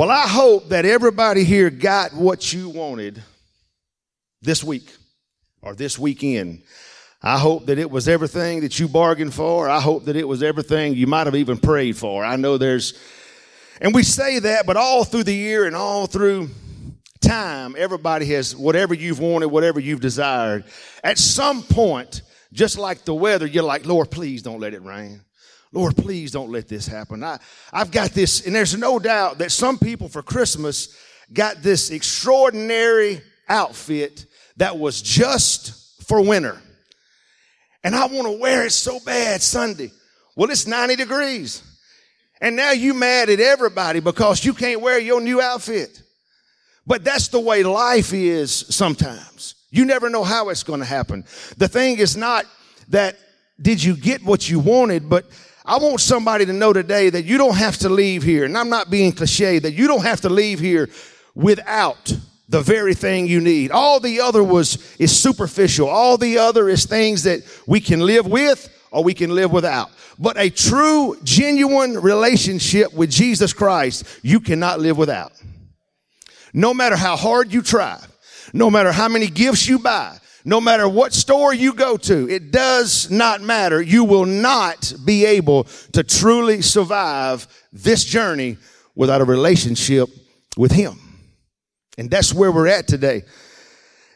Well, I hope that everybody here got what you wanted this week or this weekend. I hope that it was everything that you bargained for. I hope that it was everything you might have even prayed for. I know there's, and we say that, but all through the year and all through time, everybody has whatever you've wanted, whatever you've desired. At some point, just like the weather, you're like, Lord, please don't let it rain. Lord, please don't let this happen. I, I've got this, and there's no doubt that some people for Christmas got this extraordinary outfit that was just for winter. And I want to wear it so bad Sunday. Well, it's 90 degrees. And now you mad at everybody because you can't wear your new outfit. But that's the way life is sometimes. You never know how it's going to happen. The thing is not that did you get what you wanted, but I want somebody to know today that you don't have to leave here, and I'm not being cliche, that you don't have to leave here without the very thing you need. All the other was, is superficial. All the other is things that we can live with or we can live without. But a true, genuine relationship with Jesus Christ, you cannot live without. No matter how hard you try, no matter how many gifts you buy, no matter what store you go to, it does not matter. You will not be able to truly survive this journey without a relationship with Him. And that's where we're at today.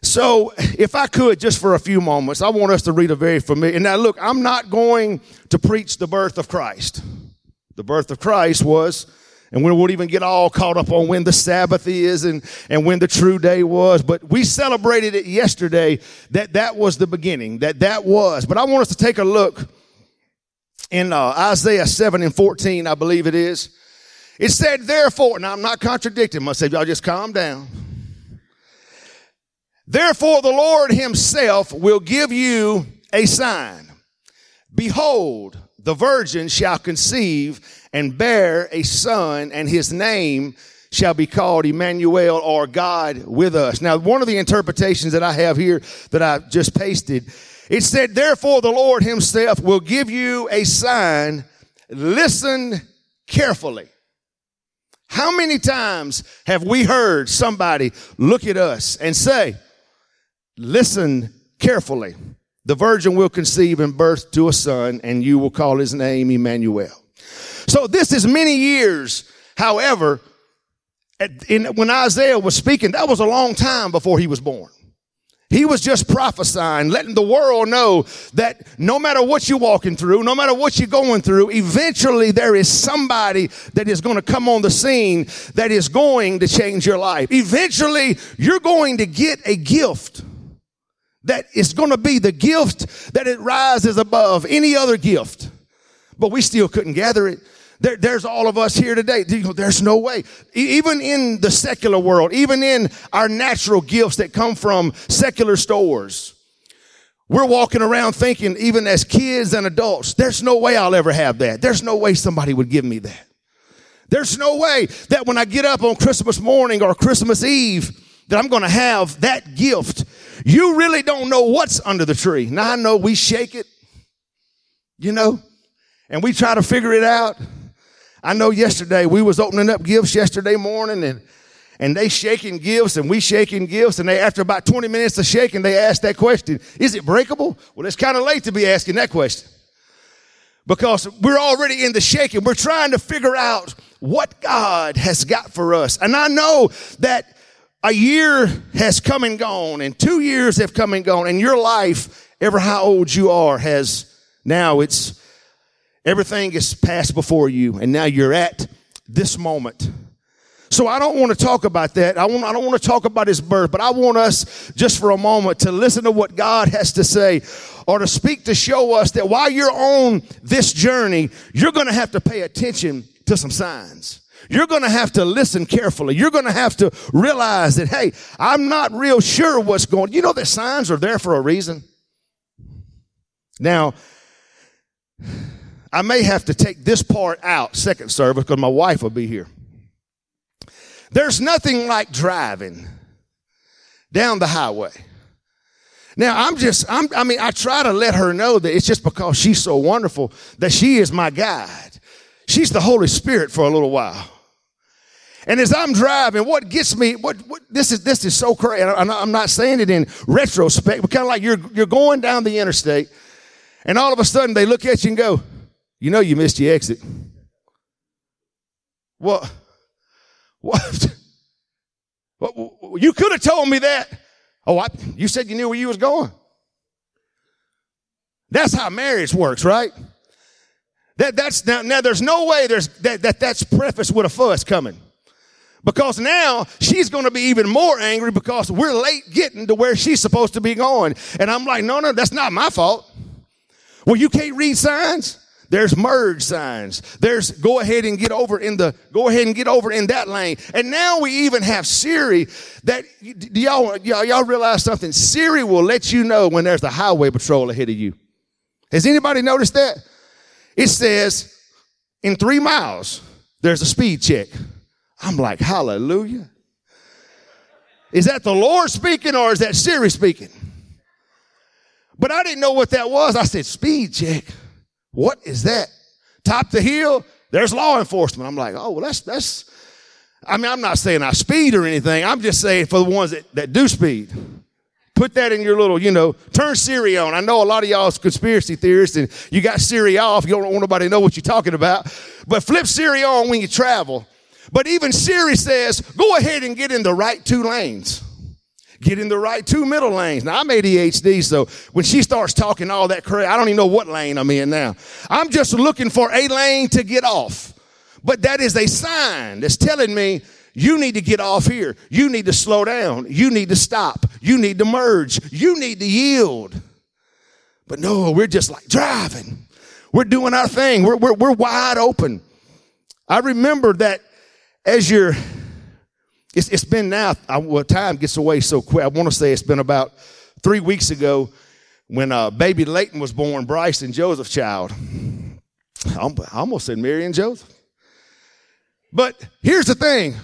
So, if I could, just for a few moments, I want us to read a very familiar. Now, look, I'm not going to preach the birth of Christ. The birth of Christ was and we won't even get all caught up on when the Sabbath is and, and when the true day was. But we celebrated it yesterday that that was the beginning, that that was. But I want us to take a look in uh, Isaiah 7 and 14, I believe it is. It said, therefore, now I'm not contradicting myself, y'all just calm down. Therefore, the Lord himself will give you a sign. Behold, the virgin shall conceive and bear a son, and his name shall be called Emmanuel or God with us. Now, one of the interpretations that I have here that I just pasted, it said, therefore the Lord himself will give you a sign. Listen carefully. How many times have we heard somebody look at us and say, listen carefully. The virgin will conceive and birth to a son, and you will call his name Emmanuel. So this is many years. However, in, when Isaiah was speaking, that was a long time before he was born. He was just prophesying, letting the world know that no matter what you're walking through, no matter what you're going through, eventually there is somebody that is going to come on the scene that is going to change your life. Eventually, you're going to get a gift that is going to be the gift that it rises above any other gift. But we still couldn't gather it. There, there's all of us here today. There's no way. Even in the secular world, even in our natural gifts that come from secular stores, we're walking around thinking, even as kids and adults, there's no way I'll ever have that. There's no way somebody would give me that. There's no way that when I get up on Christmas morning or Christmas Eve, that I'm going to have that gift. You really don't know what's under the tree. Now I know we shake it, you know, and we try to figure it out. I know yesterday we was opening up gifts yesterday morning and and they shaking gifts and we shaking gifts. And they after about 20 minutes of shaking they asked that question is it breakable? Well it's kind of late to be asking that question. Because we're already in the shaking. We're trying to figure out what god has got for us. And i know that a year has come and gone and two years have come and gone and your life, ever how old you are, has now it's everything is passed before you and now you're at this moment. So I don't want to talk about that. I, want, I don't want to talk about his birth, but I want us just for a moment to listen to what God has to say or to speak to show us that while you're on this journey, you're going to have to pay attention to some signs. You're going to have to listen carefully. You're going to have to realize that, hey, I'm not real sure what's going. You know that signs are there for a reason. Now, I may have to take this part out, second service, because my wife will be here. There's nothing like driving down the highway. Now, I'm just, I'm, I mean, I try to let her know that it's just because she's so wonderful that she is my guide. She's the Holy Spirit for a little while. And as I'm driving, what gets me, what, what this is, this is so crazy. I'm not saying it in retrospect, but kind of like you're, you're going down the interstate and all of a sudden they look at you and go, you know, you missed your exit. What? What? You could have told me that. Oh, I, you said you knew where you was going. That's how marriage works, right? That, that's now, now there's no way there's that, that that's prefaced with a fuss coming. Because now she's going to be even more angry because we're late getting to where she's supposed to be going. And I'm like, no, no, that's not my fault. Well, you can't read signs. There's merge signs. There's go ahead and get over in the, go ahead and get over in that lane. And now we even have Siri that, do y'all, y'all, y'all realize something? Siri will let you know when there's a highway patrol ahead of you. Has anybody noticed that? It says in three miles, there's a speed check. I'm like, hallelujah. Is that the Lord speaking or is that Siri speaking? But I didn't know what that was. I said, speed check. What is that? Top the hill, there's law enforcement. I'm like, oh, well, that's, that's, I mean, I'm not saying I speed or anything. I'm just saying for the ones that, that do speed. Put that in your little, you know, turn Siri on. I know a lot of y'all's conspiracy theorists and you got Siri off. You don't want nobody to know what you're talking about. But flip Siri on when you travel. But even Siri says, go ahead and get in the right two lanes get in the right two middle lanes. Now I'm ADHD, so when she starts talking all that crap, I don't even know what lane I'm in now. I'm just looking for a lane to get off. But that is a sign that's telling me you need to get off here. You need to slow down. You need to stop. You need to merge. You need to yield. But no, we're just like driving. We're doing our thing. We're, we're, we're wide open. I remember that as you're it's, it's been now, I, well, time gets away so quick. I want to say it's been about three weeks ago when uh, baby Leighton was born, Bryce and Joseph child. I almost said Mary and Joseph. But here's the thing.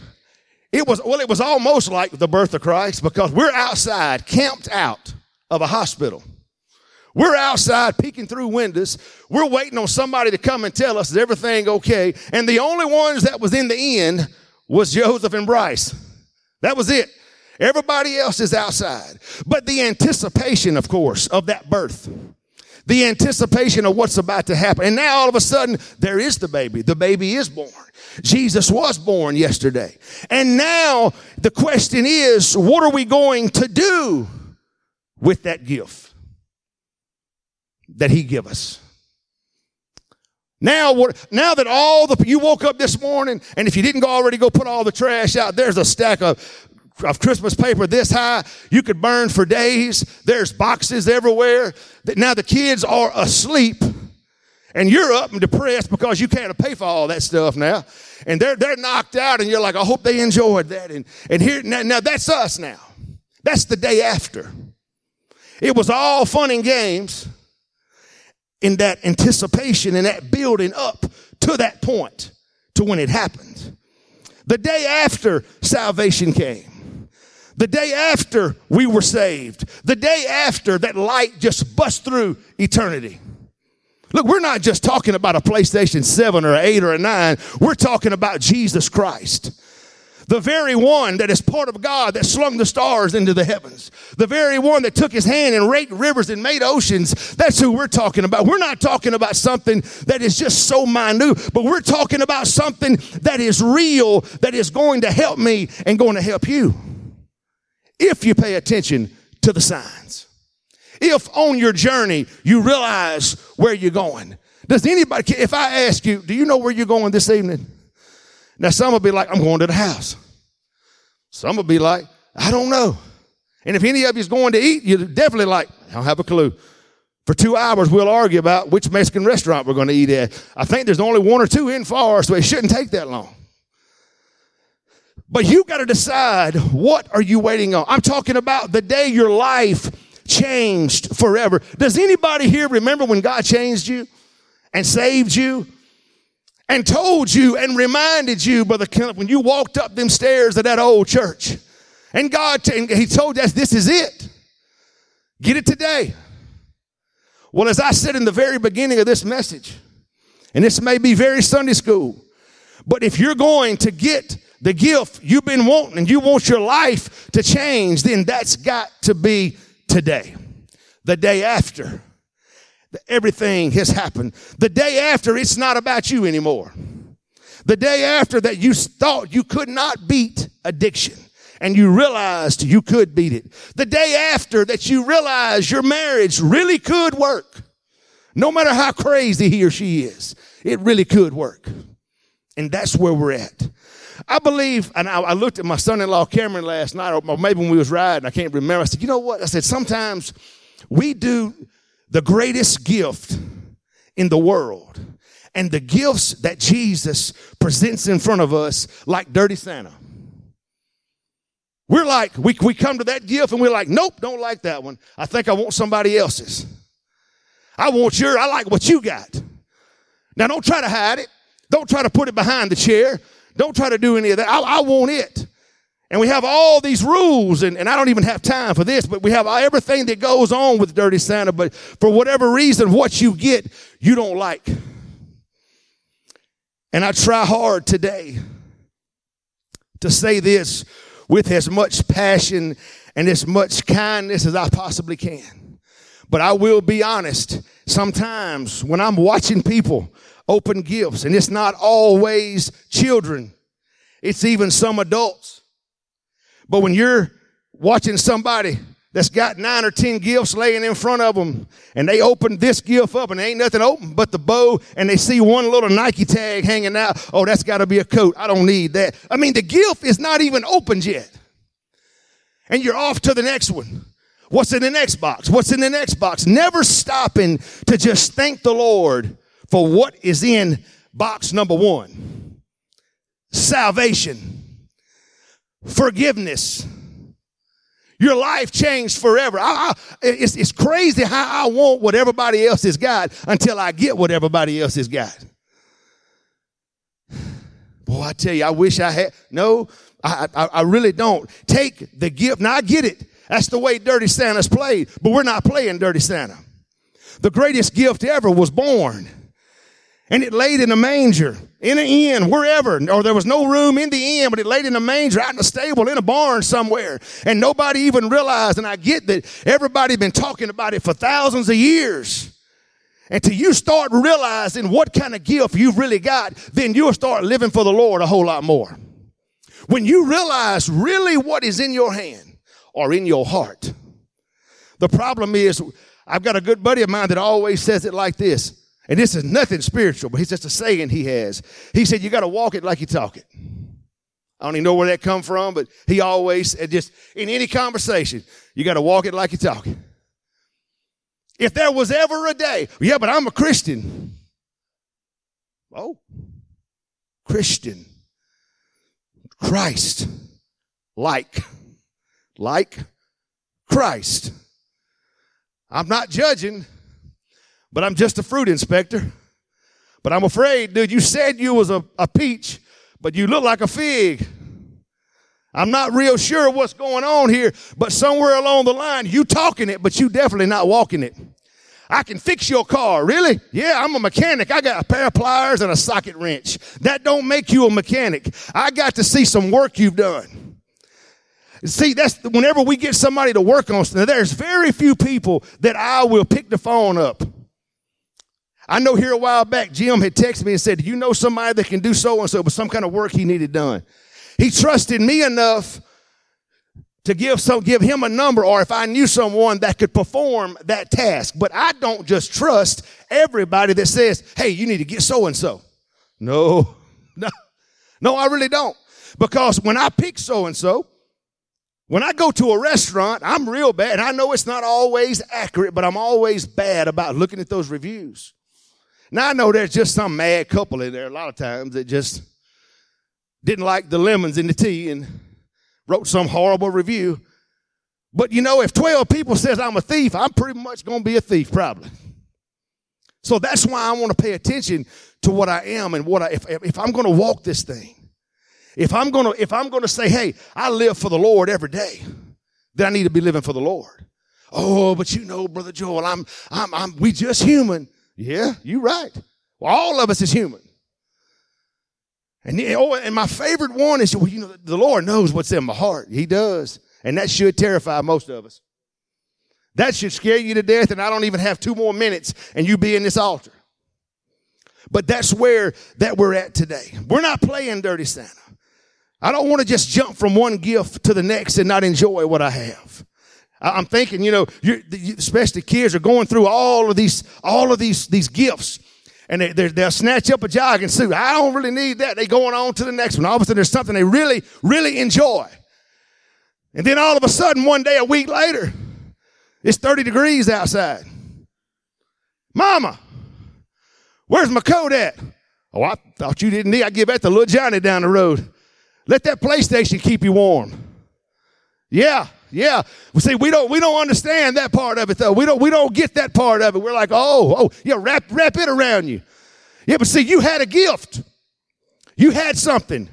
It was, well, it was almost like the birth of Christ because we're outside, camped out of a hospital. We're outside peeking through windows. We're waiting on somebody to come and tell us everything okay. And the only ones that was in the inn was Joseph and Bryce. That was it. Everybody else is outside. But the anticipation, of course, of that birth, the anticipation of what's about to happen. And now all of a sudden, there is the baby. The baby is born. Jesus was born yesterday. And now the question is, what are we going to do with that gift that he give us? Now, now that all the, you woke up this morning, and if you didn't go already go put all the trash out, there's a stack of, of Christmas paper this high. You could burn for days. There's boxes everywhere. Now the kids are asleep and you're up and depressed because you can't pay for all that stuff now. And they're, they're knocked out and you're like, I hope they enjoyed that. And, and here, now, now that's us now. That's the day after. It was all fun and games in that anticipation and that building up to that point to when it happened. The day after salvation came, the day after we were saved, the day after that light just bust through eternity. Look, we're not just talking about a PlayStation 7 or 8 or a 9. We're talking about Jesus Christ. The very one that is part of God that slung the stars into the heavens. The very one that took his hand and raked rivers and made oceans. That's who we're talking about. We're not talking about something that is just so minute, but we're talking about something that is real, that is going to help me and going to help you. If you pay attention to the signs. If on your journey you realize where you're going. Does anybody, if I ask you, do you know where you're going this evening? Now, some will be like, I'm going to the house. Some will be like, I don't know. And if any of you is going to eat, you're definitely like, I don't have a clue. For two hours, we'll argue about which Mexican restaurant we're going to eat at. I think there's only one or two in far, so it shouldn't take that long. But you got to decide what are you waiting on. I'm talking about the day your life changed forever. Does anybody here remember when God changed you and saved you and told you and reminded you, Brother Kenneth, when you walked up them stairs of that old church. And God, He told us this is it. Get it today. Well, as I said in the very beginning of this message, and this may be very Sunday school, but if you're going to get the gift you've been wanting and you want your life to change, then that's got to be today. The day after everything has happened. The day after, it's not about you anymore. The day after that you thought you could not beat addiction and you realized you could beat it. The day after that you realized your marriage really could work. No matter how crazy he or she is, it really could work. And that's where we're at. I believe, and I, I looked at my son-in-law Cameron last night, or maybe when we was riding, I can't remember. I said, you know what? I said, sometimes we do the greatest gift in the world and the gifts that Jesus presents in front of us like dirty Santa. We're like, we, we come to that gift and we're like, nope, don't like that one. I think I want somebody else's. I want your, I like what you got. Now don't try to hide it. Don't try to put it behind the chair. Don't try to do any of that. I, I want it. And we have all these rules, and, and I don't even have time for this, but we have everything that goes on with Dirty Santa. But for whatever reason, what you get, you don't like. And I try hard today to say this with as much passion and as much kindness as I possibly can. But I will be honest, sometimes when I'm watching people open gifts, and it's not always children, it's even some adults. But when you're watching somebody that's got nine or ten gifts laying in front of them and they open this gift up and ain't nothing open but the bow and they see one little Nike tag hanging out. Oh, that's got to be a coat. I don't need that. I mean, the gift is not even opened yet. And you're off to the next one. What's in the next box? What's in the next box? Never stopping to just thank the Lord for what is in box number one. Salvation. Forgiveness your life changed forever. I, I, it's, it's crazy how I want what everybody else has got until I get what everybody else has got. Boy, I tell you, I wish I had. No, I, I, I really don't. Take the gift. Now I get it. That's the way Dirty Santa's played, but we're not playing Dirty Santa. The greatest gift ever was born and it laid in a manger, in an inn, wherever, or there was no room in the inn, but it laid in a manger, out in a stable, in a barn somewhere, and nobody even realized. And I get that everybody been talking about it for thousands of years. Until you start realizing what kind of gift you've really got, then you'll start living for the Lord a whole lot more. When you realize really what is in your hand or in your heart. The problem is, I've got a good buddy of mine that always says it like this. And this is nothing spiritual, but it's just a saying he has. He said, you got to walk it like you talk it. I don't even know where that come from, but he always, just in any conversation, you got to walk it like you talk it. If there was ever a day, yeah, but I'm a Christian. Oh, Christian. Christ. Like. Like Christ. I'm not judging. But I'm just a fruit inspector. But I'm afraid, dude, you said you was a, a peach, but you look like a fig. I'm not real sure what's going on here, but somewhere along the line, you talking it, but you definitely not walking it. I can fix your car. Really? Yeah, I'm a mechanic. I got a pair of pliers and a socket wrench. That don't make you a mechanic. I got to see some work you've done. See, that's whenever we get somebody to work on something, there's very few people that I will pick the phone up I know here a while back, Jim had texted me and said, you know somebody that can do so and so, but some kind of work he needed done. He trusted me enough to give some, give him a number or if I knew someone that could perform that task. But I don't just trust everybody that says, hey, you need to get so and so. No, no, no, I really don't. Because when I pick so and so, when I go to a restaurant, I'm real bad. I know it's not always accurate, but I'm always bad about looking at those reviews. Now I know there's just some mad couple in there a lot of times that just didn't like the lemons in the tea and wrote some horrible review. But you know, if 12 people says I'm a thief, I'm pretty much going to be a thief probably. So that's why I want to pay attention to what I am and what I, if, if I'm going to walk this thing, if I'm going to, if I'm going to say, hey, I live for the Lord every day, then I need to be living for the Lord. Oh, but you know, brother Joel, I'm, I'm, I'm, we just human. Yeah, you're right. Well, all of us is human. And, oh, and my favorite one is, well, you know, the Lord knows what's in my heart. He does. And that should terrify most of us. That should scare you to death, and I don't even have two more minutes, and you be in this altar. But that's where that we're at today. We're not playing dirty Santa. I don't want to just jump from one gift to the next and not enjoy what I have. I'm thinking, you know, especially kids are going through all of these, all of these, these gifts. And they, they'll snatch up a jogging suit. I don't really need that. They going on to the next one. All of a sudden there's something they really, really enjoy. And then all of a sudden, one day, a week later, it's 30 degrees outside. Mama, where's my coat at? Oh, I thought you didn't need. I give that to little Johnny down the road. Let that PlayStation keep you warm. Yeah, yeah. We see, we don't we don't understand that part of it though. We don't we don't get that part of it. We're like, oh, oh, yeah, wrap wrap it around you. Yeah, but see, you had a gift. You had something.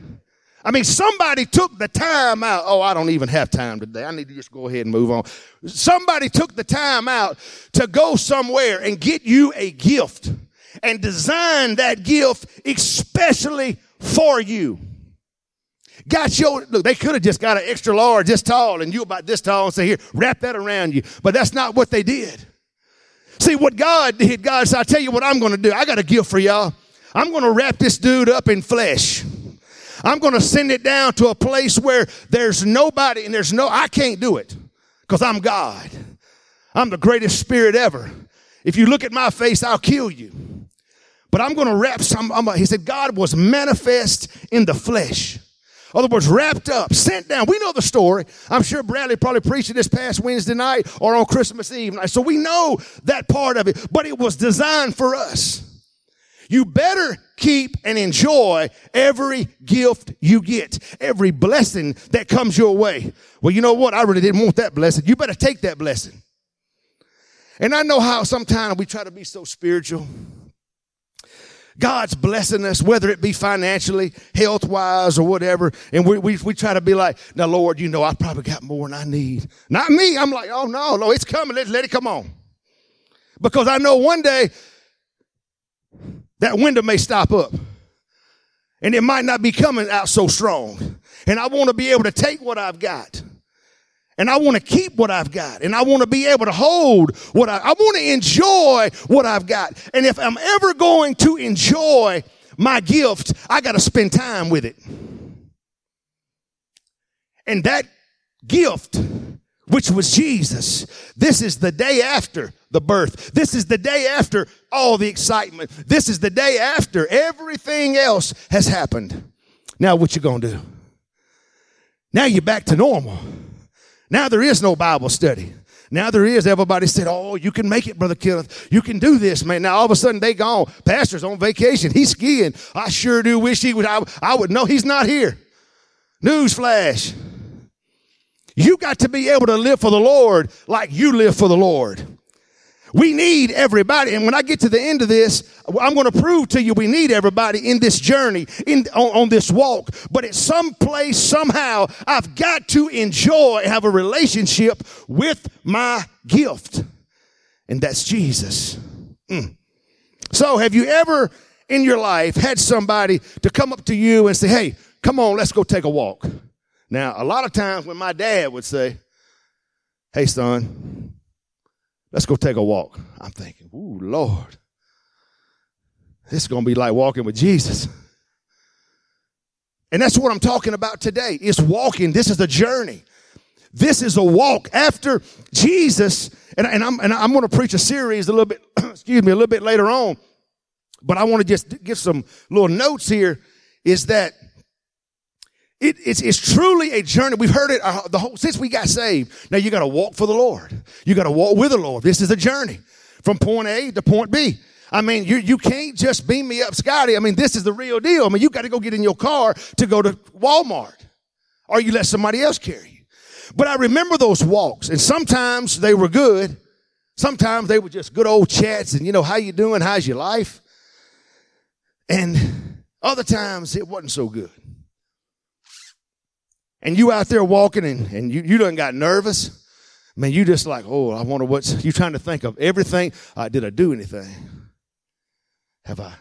I mean, somebody took the time out. Oh, I don't even have time today. I need to just go ahead and move on. Somebody took the time out to go somewhere and get you a gift and design that gift especially for you. Got your, look, they could have just got an extra large this tall and you about this tall and say, here, wrap that around you. But that's not what they did. See, what God did, God said, i tell you what I'm going to do. I got a gift for y'all. I'm going to wrap this dude up in flesh. I'm going to send it down to a place where there's nobody and there's no, I can't do it because I'm God. I'm the greatest spirit ever. If you look at my face, I'll kill you. But I'm going to wrap some, I'm, he said, God was manifest in the flesh other words, wrapped up, sent down. We know the story. I'm sure Bradley probably preached it this past Wednesday night or on Christmas Eve night. So we know that part of it, but it was designed for us. You better keep and enjoy every gift you get, every blessing that comes your way. Well, you know what? I really didn't want that blessing. You better take that blessing. And I know how sometimes we try to be so spiritual. God's blessing us, whether it be financially, health wise, or whatever. And we, we, we try to be like, now, Lord, you know, I probably got more than I need. Not me. I'm like, oh, no, no, it's coming. Let, let it come on. Because I know one day that window may stop up and it might not be coming out so strong. And I want to be able to take what I've got and I want to keep what I've got. And I want to be able to hold what I, I want to enjoy what I've got. And if I'm ever going to enjoy my gift, I got to spend time with it. And that gift, which was Jesus, this is the day after the birth. This is the day after all the excitement. This is the day after everything else has happened. Now what you gonna do? Now you're back to normal. Now there is no Bible study. Now there is. Everybody said, "Oh, you can make it, brother Kenneth. You can do this, man." Now all of a sudden they gone. Pastor's on vacation. He's skiing. I sure do wish he would. I, I would know he's not here. Newsflash. You got to be able to live for the Lord like you live for the Lord. We need everybody. And when I get to the end of this, I'm going to prove to you we need everybody in this journey, in, on, on this walk. But at some place, somehow, I've got to enjoy, have a relationship with my gift. And that's Jesus. Mm. So have you ever in your life had somebody to come up to you and say, Hey, come on, let's go take a walk. Now, a lot of times when my dad would say, Hey, son, Let's go take a walk. I'm thinking, ooh, Lord. This is going to be like walking with Jesus. And that's what I'm talking about today. Is walking. This is a journey. This is a walk after Jesus. And, and I'm, and I'm going to preach a series a little bit, excuse me, a little bit later on. But I want to just give some little notes here is that it, it's, it's truly a journey. We've heard it uh, the whole, since we got saved. Now you got to walk for the Lord. You got to walk with the Lord. This is a journey from point A to point B. I mean, you, you can't just beam me up, Scotty. I mean, this is the real deal. I mean, you got to go get in your car to go to Walmart or you let somebody else carry you. But I remember those walks and sometimes they were good. Sometimes they were just good old chats and, you know, how you doing? How's your life? And other times it wasn't so good and you out there walking and, and you, you done got nervous, man, you just like, oh, I wonder what's, you trying to think of everything. Uh, did I do anything? Have I?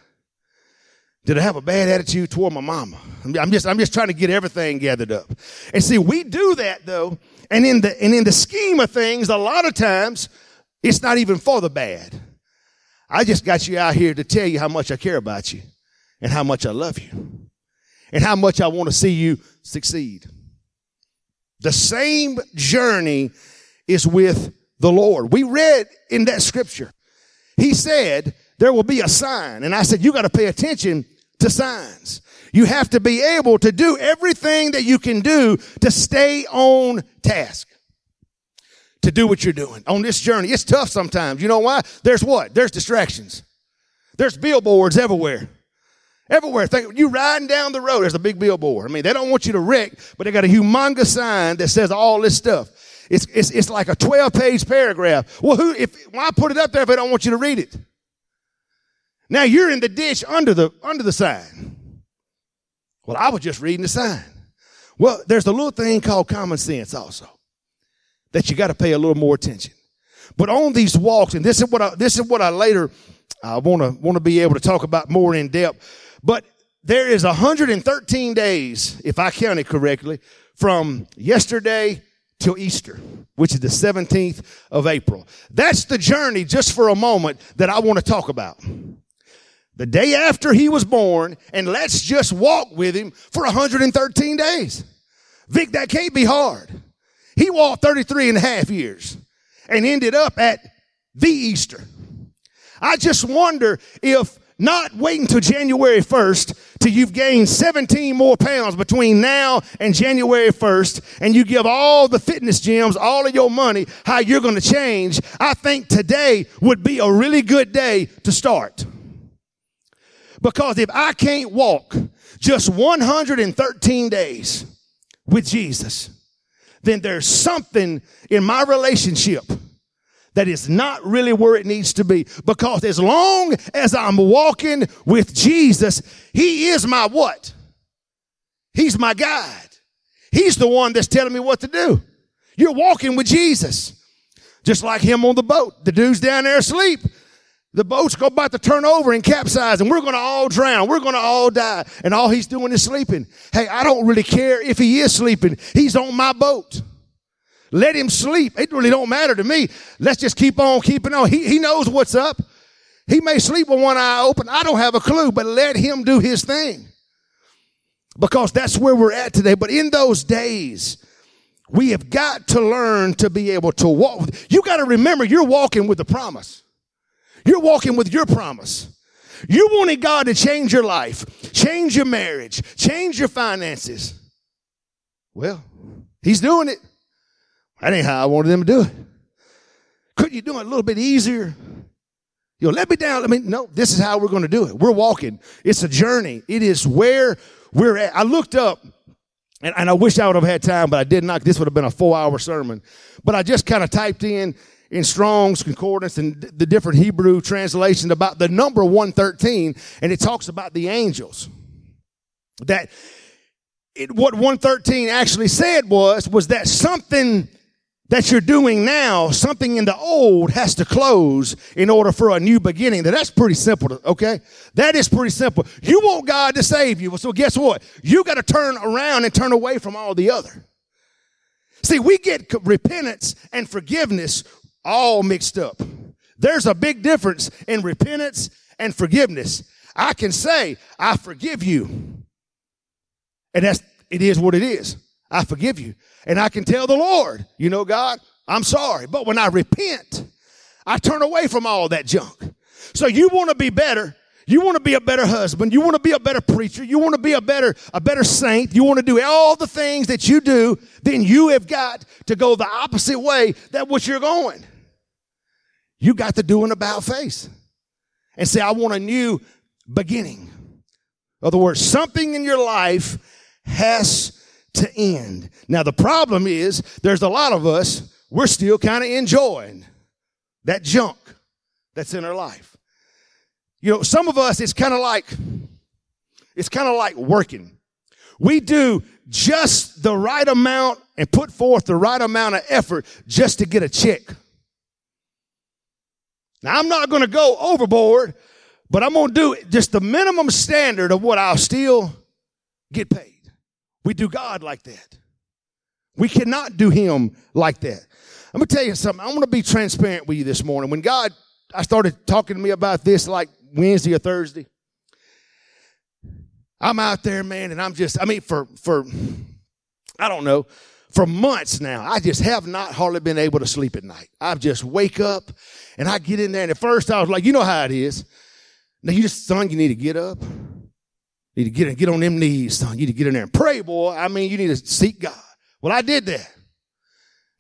Did I have a bad attitude toward my mama? I'm just, I'm just trying to get everything gathered up. And see, we do that though. And in the, and in the scheme of things, a lot of times it's not even for the bad. I just got you out here to tell you how much I care about you and how much I love you and how much I want to see you succeed. The same journey is with the Lord. We read in that scripture. He said, there will be a sign. And I said, you got to pay attention to signs. You have to be able to do everything that you can do to stay on task. To do what you're doing on this journey. It's tough sometimes. You know why? There's what? There's distractions. There's billboards everywhere. Everywhere. Think, you riding down the road, there's a big billboard. I mean, they don't want you to wreck, but they got a humongous sign that says all this stuff. It's, it's, it's like a 12 page paragraph. Well, who, if, why put it up there if they don't want you to read it? Now you're in the ditch under the, under the sign. Well, I was just reading the sign. Well, there's a little thing called common sense also that you got to pay a little more attention. But on these walks, and this is what I, this is what I later uh, I want to want to be able to talk about more in depth. But there is 113 days, if I counted correctly, from yesterday till Easter, which is the 17th of April. That's the journey just for a moment that I want to talk about the day after he was born and let's just walk with him for 113 days. Vic, that can't be hard. He walked 33 and a half years and ended up at the Easter. I just wonder if not waiting till January 1st till you've gained 17 more pounds between now and January 1st and you give all the fitness gyms all of your money how you're going to change. I think today would be a really good day to start. Because if I can't walk just 113 days with Jesus, then there's something in my relationship that is not really where it needs to be. Because as long as I'm walking with Jesus, He is my what? He's my guide. He's the one that's telling me what to do. You're walking with Jesus. Just like him on the boat. The dude's down there asleep the boat's about to turn over and capsize and we're going to all drown. We're going to all die. And all he's doing is sleeping. Hey, I don't really care if he is sleeping. He's on my boat. Let him sleep. It really don't matter to me. Let's just keep on keeping on. He, he knows what's up. He may sleep with one eye open. I don't have a clue, but let him do his thing. Because that's where we're at today. But in those days, we have got to learn to be able to walk. You got to remember you're walking with the promise. You're walking with your promise. You wanted God to change your life, change your marriage, change your finances. Well, He's doing it. That ain't how I wanted them to do it. Couldn't you do it a little bit easier? You know, let me down. I mean, no, this is how we're going to do it. We're walking. It's a journey. It is where we're at. I looked up and, and I wish I would have had time, but I did not. This would have been a four hour sermon. But I just kind of typed in in Strong's Concordance and the different Hebrew translations about the number 113, and it talks about the angels. That it, what 113 actually said was, was that something that you're doing now, something in the old has to close in order for a new beginning. Now, that's pretty simple, okay? That is pretty simple. You want God to save you. So guess what? You got to turn around and turn away from all the other. See, we get repentance and forgiveness all mixed up. There's a big difference in repentance and forgiveness. I can say, I forgive you. And that's, it is what it is. I forgive you. And I can tell the Lord, you know, God, I'm sorry. But when I repent, I turn away from all that junk. So you want to be better. You want to be a better husband. You want to be a better preacher. You want to be a better, a better saint. You want to do all the things that you do. Then you have got to go the opposite way that which you're going. You got to do an about face and say, I want a new beginning. In other words, something in your life has to end. Now, the problem is there's a lot of us, we're still kind of enjoying that junk that's in our life. You know, some of us, it's kind of like, it's kind of like working. We do just the right amount and put forth the right amount of effort just to get a check. Now, I'm not going to go overboard, But I'm going to do just the minimum standard of what I'll still get paid. We do God like that. We cannot do him like that. I'm going to tell you something. I'm going to be transparent with you this morning. When God, I started talking to me about this like Wednesday or Thursday. I'm out there, man, and I'm just, I mean, for, for, I don't know, for months now, I just have not hardly been able to sleep at night. I just wake up and I get in there, and at first I was like, you know how it is. Now you just, son, you need to get up. You need to get, get on them knees, son. You need to get in there and pray, boy. I mean, you need to seek God. Well, I did that.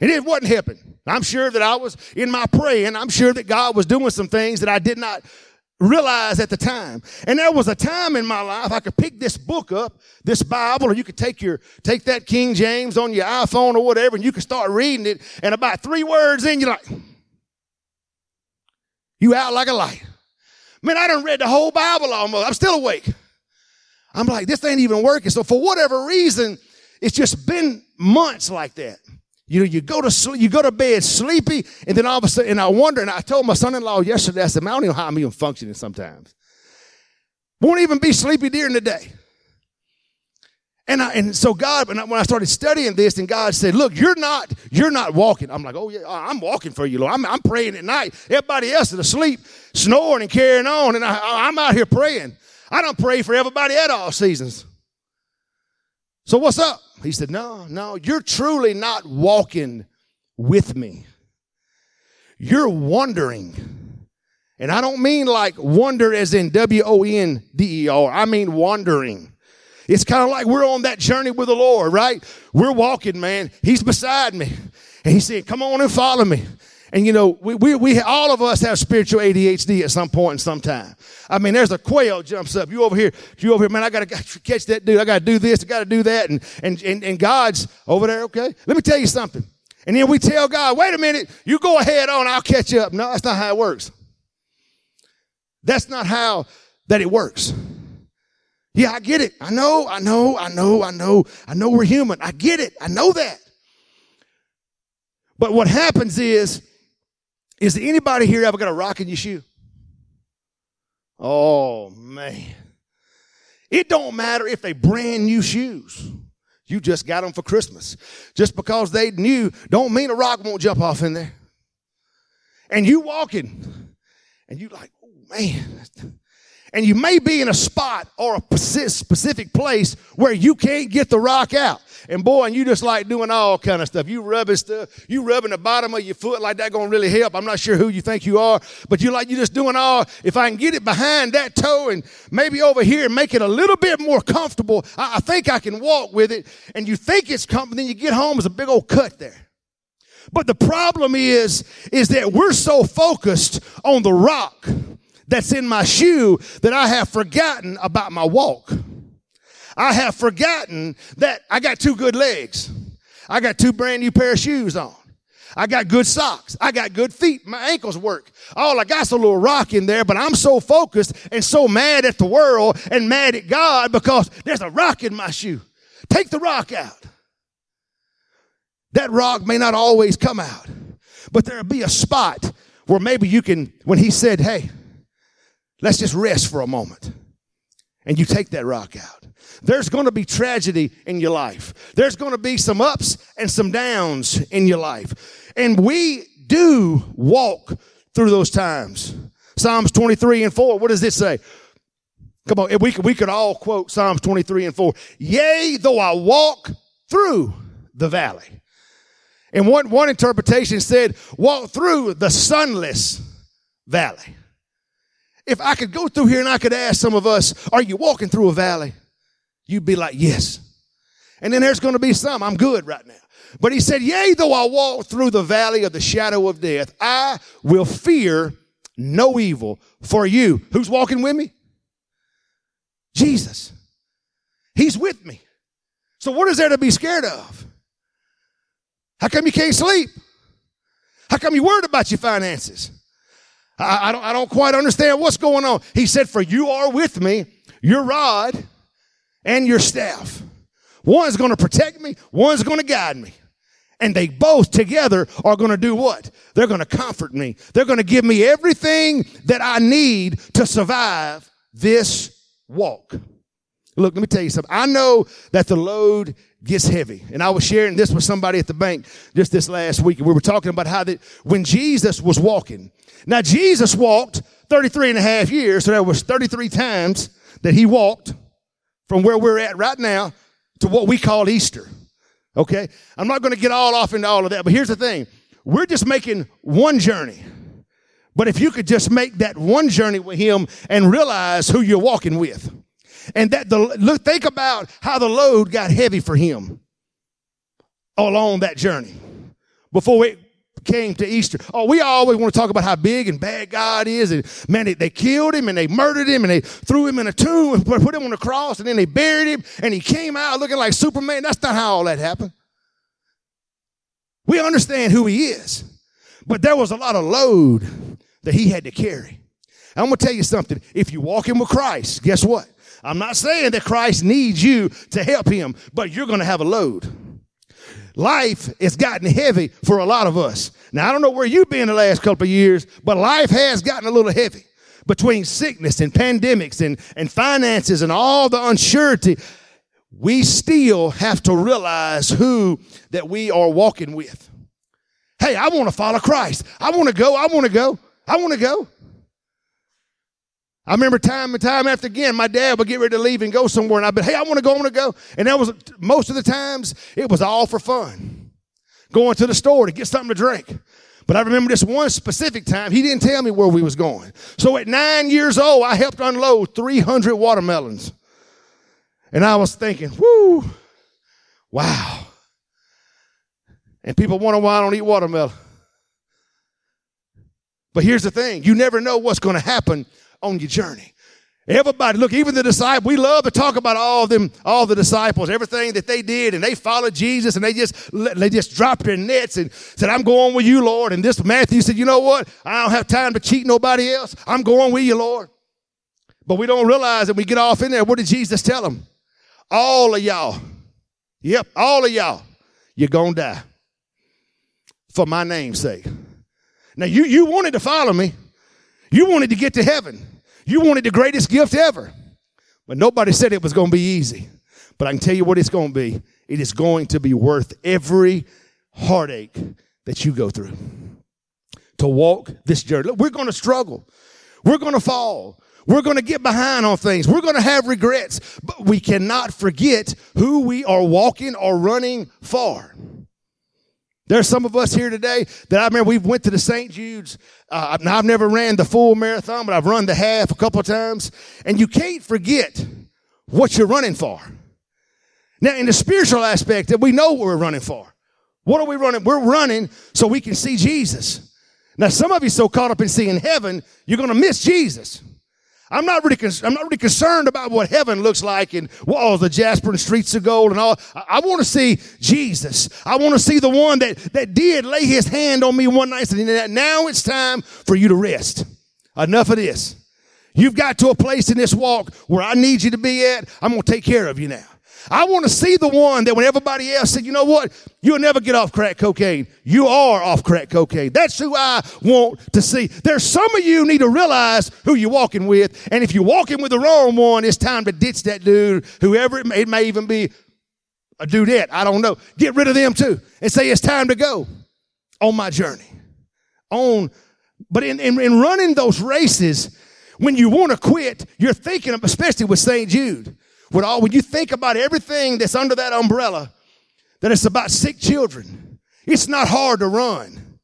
And it wasn't helping. I'm sure that I was in my praying. I'm sure that God was doing some things that I did not realize at the time. And there was a time in my life I could pick this book up, this Bible, or you could take your, take that King James on your iPhone or whatever, and you could start reading it. And about three words in, you're like, you out like a light. Man, I done read the whole Bible almost. I'm still awake. I'm like, this ain't even working. So for whatever reason, it's just been months like that. You know, you go to sleep, you go to bed sleepy, and then all of a sudden, and I wonder, and I told my son-in-law yesterday, I said, man, I don't even know how I'm even functioning sometimes. Won't even be sleepy during the day. And I, and so God, when I started studying this, and God said, "Look, you're not, you're not walking." I'm like, "Oh yeah, I'm walking for you, Lord. I'm, I'm praying at night. Everybody else is asleep, snoring and carrying on, and I, I'm out here praying. I don't pray for everybody at all seasons. So what's up?" He said, No, no, you're truly not walking with me. You're wandering. And I don't mean like wonder as in W O N D E R. I mean wandering. It's kind of like we're on that journey with the Lord, right? We're walking, man. He's beside me. And he said, Come on and follow me. And you know, we, we, we, all of us have spiritual ADHD at some point in some time. I mean, there's a quail jumps up. You over here, you over here, man, I gotta catch that dude. I gotta do this. I gotta do that. And, and, and, and God's over there. Okay. Let me tell you something. And then we tell God, wait a minute, you go ahead on, I'll catch up. No, that's not how it works. That's not how that it works. Yeah, I get it. I know, I know, I know, I know, I know we're human. I get it. I know that. But what happens is is there anybody here ever got a rock in your shoe? Oh man. It don't matter if they brand new shoes. You just got them for Christmas. Just because they new don't mean a rock won't jump off in there. And you walking and you like, oh man. And you may be in a spot or a specific place where you can't get the rock out. And boy, and you just like doing all kind of stuff. You rubbing stuff. You rubbing the bottom of your foot like that gonna really help. I'm not sure who you think you are, but you like you just doing all. If I can get it behind that toe and maybe over here and make it a little bit more comfortable, I, I think I can walk with it. And you think it's comfortable, then you get home, there's a big old cut there. But the problem is, is that we're so focused on the rock that's in my shoe that I have forgotten about my walk. I have forgotten that I got two good legs. I got two brand new pair of shoes on. I got good socks. I got good feet. My ankles work. All I got's a little rock in there, but I'm so focused and so mad at the world and mad at God because there's a rock in my shoe. Take the rock out. That rock may not always come out, but there'll be a spot where maybe you can, when he said, Hey, let's just rest for a moment, and you take that rock out. There's going to be tragedy in your life. There's going to be some ups and some downs in your life. And we do walk through those times. Psalms 23 and 4, what does this say? Come on, we could, we could all quote Psalms 23 and 4. Yea, though I walk through the valley. And one, one interpretation said, walk through the sunless valley. If I could go through here and I could ask some of us, are you walking through a valley? You'd be like, yes. And then there's going to be some, I'm good right now. But he said, yea, though I walk through the valley of the shadow of death, I will fear no evil for you. Who's walking with me? Jesus. He's with me. So what is there to be scared of? How come you can't sleep? How come you're worried about your finances? I, I, don't, I don't quite understand what's going on. He said, for you are with me, your rod and your staff. One's going to protect me, one's going to guide me. And they both together are going to do what? They're going to comfort me. They're going to give me everything that I need to survive this walk. Look, let me tell you something. I know that the load gets heavy. And I was sharing this with somebody at the bank just this last week. We were talking about how that when Jesus was walking. Now Jesus walked 33 and a half years. So that was 33 times that he walked from where we're at right now to what we call Easter. Okay. I'm not going to get all off into all of that, but here's the thing. We're just making one journey. But if you could just make that one journey with him and realize who you're walking with. And that the, look, think about how the load got heavy for him along that journey before it came to Easter. Oh, we always want to talk about how big and bad God is. And man, they, they killed him and they murdered him and they threw him in a tomb and put him on the cross and then they buried him and he came out looking like Superman. That's not how all that happened. We understand who he is, but there was a lot of load that he had to carry. I'm going to tell you something. If you're walking with Christ, guess what? I'm not saying that Christ needs you to help him, but you're going to have a load. Life has gotten heavy for a lot of us. Now, I don't know where you've been the last couple of years, but life has gotten a little heavy between sickness and pandemics and, and finances and all the uncertainty. We still have to realize who that we are walking with. Hey, I want to follow Christ. I want to go. I want to go. I want to go. I remember time and time after again, my dad would get ready to leave and go somewhere, and I'd be, hey, I want to go, I want to go. And that was most of the times it was all for fun. Going to the store to get something to drink. But I remember this one specific time, he didn't tell me where we was going. So at nine years old, I helped unload 300 watermelons. And I was thinking, whoo, wow. And people wonder why I don't eat watermelon. But here's the thing you never know what's going to happen on your journey. Everybody, look, even the disciples, we love to talk about all them, all the disciples, everything that they did, and they followed Jesus, and they just, they just dropped their nets and said, I'm going with you, Lord. And this Matthew said, you know what? I don't have time to cheat nobody else. I'm going with you, Lord. But we don't realize that we get off in there. What did Jesus tell them? All of y'all, yep, all of y'all, you're going to die for my name's sake. Now, you, you wanted to follow me. You wanted to get to heaven. You wanted the greatest gift ever. But nobody said it was going to be easy. But I can tell you what it's going to be. It is going to be worth every heartache that you go through to walk this journey. Look, we're going to struggle. We're going to fall. We're going to get behind on things. We're going to have regrets, but we cannot forget who we are walking or running for. There's some of us here today that I remember we went to the St. Jude's. Uh, I've never ran the full marathon, but I've run the half a couple of times. And you can't forget what you're running for. Now in the spiritual aspect that we know what we're running for. What are we running? We're running so we can see Jesus. Now some of you so caught up in seeing heaven, you're going to miss Jesus. I'm not really, con- I'm not really concerned about what heaven looks like and walls of jasper and streets of gold and all. I, I want to see Jesus. I want to see the one that, that did lay his hand on me one night and said, now it's time for you to rest. Enough of this. You've got to a place in this walk where I need you to be at. I'm going to take care of you now. I want to see the one that when everybody else said, you know what? You'll never get off crack cocaine. You are off crack cocaine. That's who I want to see. There's some of you need to realize who you're walking with. And if you're walking with the wrong one, it's time to ditch that dude, whoever it may, it may even be a dudette. I don't know. Get rid of them too and say it's time to go on my journey. On, but in, in, in running those races, when you want to quit, you're thinking of, especially with St. Jude, all, when you think about everything that's under that umbrella, that it's about sick children, it's not hard to run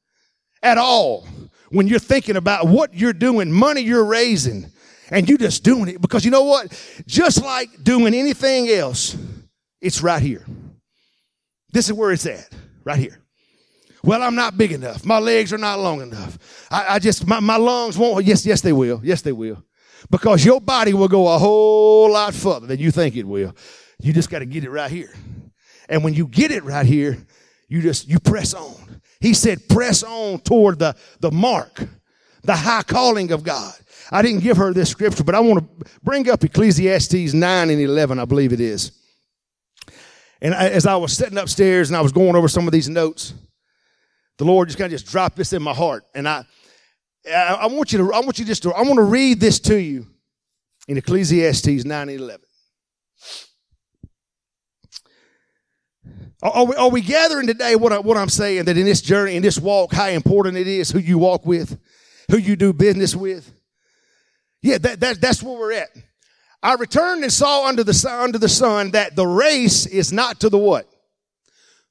at all when you're thinking about what you're doing, money you're raising, and you're just doing it. Because you know what? Just like doing anything else, it's right here. This is where it's at, right here. Well, I'm not big enough. My legs are not long enough. I, I just, my, my lungs won't. Yes, yes, they will. Yes, they will because your body will go a whole lot further than you think it will. You just got to get it right here. And when you get it right here, you just, you press on. He said, press on toward the, the mark, the high calling of God. I didn't give her this scripture, but I want to bring up Ecclesiastes 9 and 11, I believe it is. And as I was sitting upstairs and I was going over some of these notes, the Lord just kind of just dropped this in my heart. And I, I, want you to, I want you just to, I want to read this to you in Ecclesiastes 9 and 11. Are we, are we gathering today what, I, what I'm saying that in this journey, in this walk, how important it is who you walk with, who you do business with? Yeah, that, that, that's where we're at. I returned and saw under the, under the sun that the race is not to the what?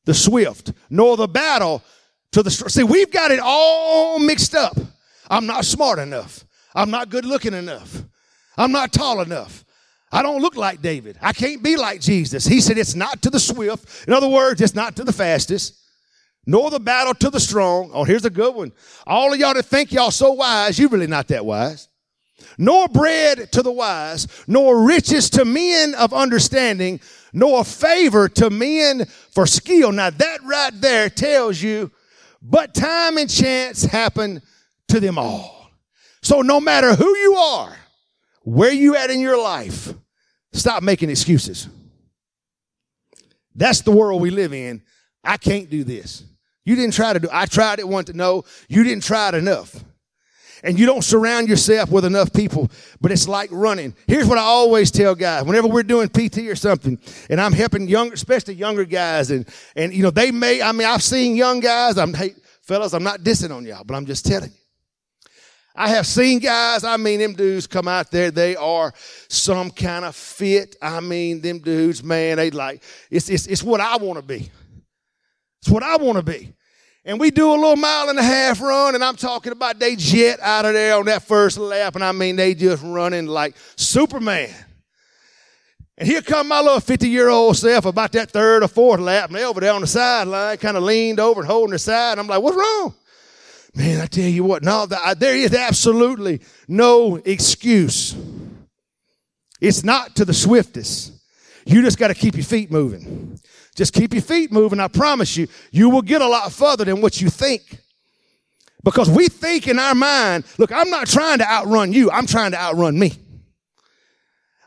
The swift, nor the battle to the, see, we've got it all mixed up. I'm not smart enough. I'm not good looking enough. I'm not tall enough. I don't look like David. I can't be like Jesus. He said it's not to the swift. In other words, it's not to the fastest, nor the battle to the strong. Oh, here's a good one. All of y'all that think y'all so wise, you're really not that wise. Nor bread to the wise, nor riches to men of understanding, nor favor to men for skill. Now that right there tells you, but time and chance happen to them all. So no matter who you are, where you at in your life, stop making excuses. That's the world we live in. I can't do this. You didn't try to do. I tried it once to know. You didn't try it enough. And you don't surround yourself with enough people, but it's like running. Here's what I always tell guys. Whenever we're doing PT or something, and I'm helping younger, especially younger guys, and, and, you know, they may, I mean, I've seen young guys, I'm, hey, fellas, I'm not dissing on y'all, but I'm just telling you. I have seen guys, I mean, them dudes come out there, they are some kind of fit. I mean, them dudes, man, they like, it's, it's, it's what I want to be. It's what I want to be. And we do a little mile and a half run, and I'm talking about they jet out of there on that first lap, and I mean, they just running like Superman. And here come my little 50 year old self about that third or fourth lap, and they over there on the sideline, kind of leaned over and holding their side. And I'm like, what's wrong? Man, I tell you what, no, there is absolutely no excuse. It's not to the swiftest. You just got to keep your feet moving. Just keep your feet moving. I promise you, you will get a lot further than what you think. Because we think in our mind, look, I'm not trying to outrun you. I'm trying to outrun me.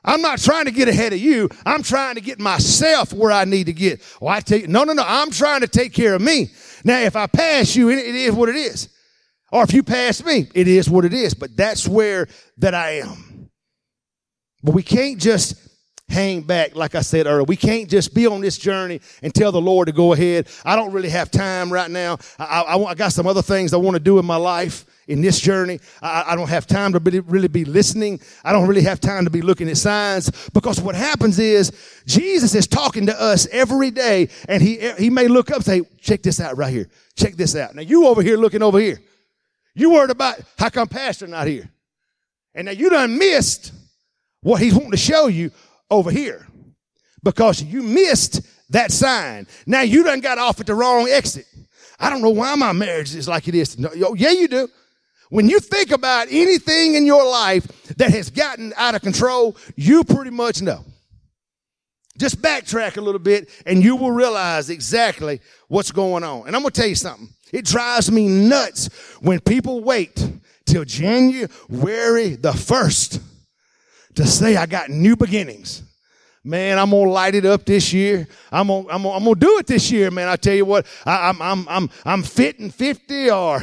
I'm not trying to get ahead of you. I'm trying to get myself where I need to get. Well, I tell you, no, no, no. I'm trying to take care of me. Now, if I pass you, it is what it is. Or if you pass me, it is what it is. But that's where that I am. But we can't just hang back, like I said earlier. We can't just be on this journey and tell the Lord to go ahead. I don't really have time right now. I, I, I got some other things I want to do in my life in this journey. I, I, don't have time to really, really be listening. I don't really have time to be looking at signs because what happens is Jesus is talking to us every day and he, he may look up and say, check this out right here. Check this out. Now you over here looking over here. You worried about how come pastor not here? And now you done missed what he's wanting to show you over here because you missed that sign. Now you done got off at the wrong exit. I don't know why my marriage is like it is. Yeah, you do. When you think about anything in your life that has gotten out of control, you pretty much know. Just backtrack a little bit and you will realize exactly what's going on. And I'm going to tell you something. It drives me nuts when people wait till January the 1st to say I got new beginnings. Man, I'm gonna light it up this year. I'm gonna, I'm gonna, I'm gonna do it this year, man. I tell you what, I, am I'm, I'm, I'm fitting 50 or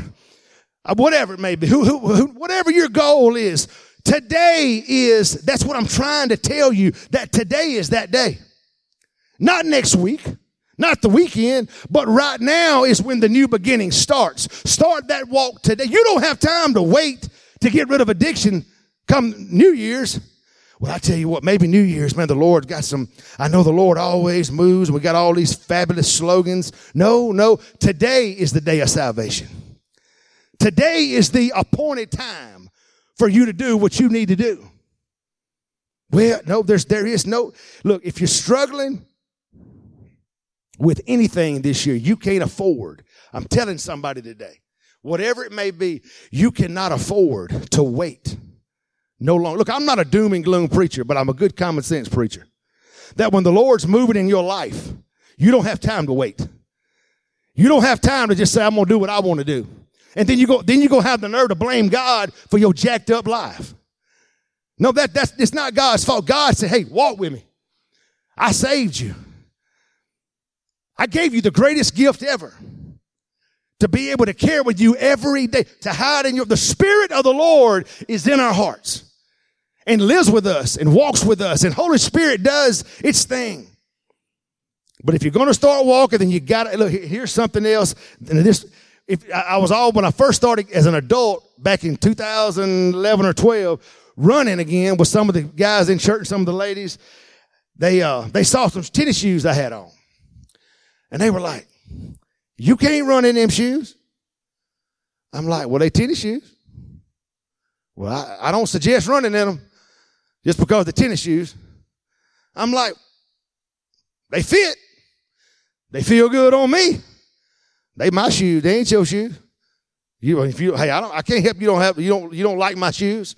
uh, whatever it may be. Who, who, who, whatever your goal is. Today is, that's what I'm trying to tell you, that today is that day. Not next week. Not the weekend, but right now is when the new beginning starts. Start that walk today. You don't have time to wait to get rid of addiction come New Year's. Well, I tell you what, maybe New Year's, man, the Lord's got some, I know the Lord always moves. We got all these fabulous slogans. No, no, today is the day of salvation. Today is the appointed time for you to do what you need to do. Well, no, there's, there is no, look, if you're struggling, with anything this year you can't afford. I'm telling somebody today, whatever it may be, you cannot afford to wait no longer. Look, I'm not a doom and gloom preacher, but I'm a good common sense preacher. That when the Lord's moving in your life, you don't have time to wait. You don't have time to just say, I'm going to do what I want to do. And then you go, then you go have the nerve to blame God for your jacked up life. No, that, that's, it's not God's fault. God said, hey, walk with me. I saved you. I gave you the greatest gift ever to be able to care with you every day, to hide in your, the Spirit of the Lord is in our hearts and lives with us and walks with us and Holy Spirit does its thing. But if you're going to start walking, then you got to look. Here's something else. And this, if I was all when I first started as an adult back in 2011 or 12, running again with some of the guys in church, some of the ladies. They uh, they saw some tennis shoes I had on, and they were like, "You can't run in them shoes." I'm like, "Well, they tennis shoes." Well, I, I don't suggest running in them just because the tennis shoes. I'm like, they fit. They feel good on me. They my shoes. They ain't your shoes. You, if you, hey, I don't, I can't help you. Don't have, you don't, you don't like my shoes.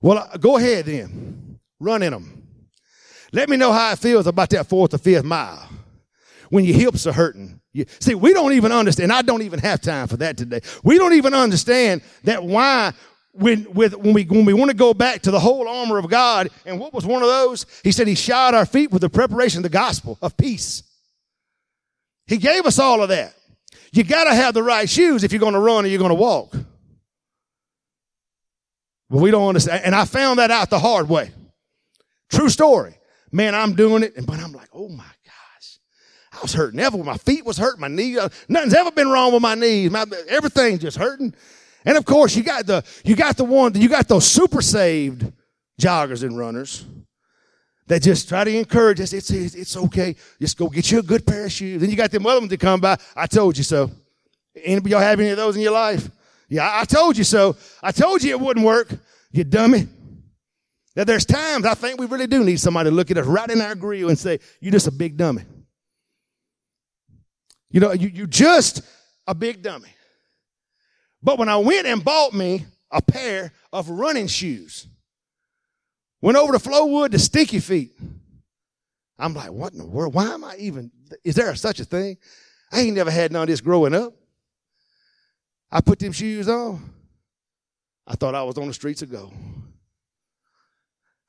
Well, go ahead then. Run in them. Let me know how it feels about that fourth or fifth mile when your hips are hurting. You, see, we don't even understand. I don't even have time for that today. We don't even understand that why when, with, when we, when we want to go back to the whole armor of God, and what was one of those? He said he shod our feet with the preparation of the gospel of peace. He gave us all of that. You got to have the right shoes if you're to run or you're to walk. But we don't understand. And I found that out the hard way. True story. Man, I'm doing it, and but I'm like, oh my. I was hurting. Ever my feet was hurting, my knee. Uh, nothing's ever been wrong with my knees. My, everything's just hurting. And of course, you got the you got the one you got those super saved joggers and runners that just try to encourage us. It's, it's, it's okay. Just go get you a good pair of shoes. Then you got them other ones that come by. I told you so. Anybody y'all have any of those in your life? Yeah, I, I told you so. I told you it wouldn't work. You dummy. Now there's times I think we really do need somebody to look at us right in our grill and say, you're just a big dummy. You know, you, you just a big dummy. But when I went and bought me a pair of running shoes, Went over to Flowood to Stinky Feet. I'm like, what in the world? Why am I even, is there such a thing? I ain't never had none of this growing up. I put them shoes on. I thought I was on the streets of gold.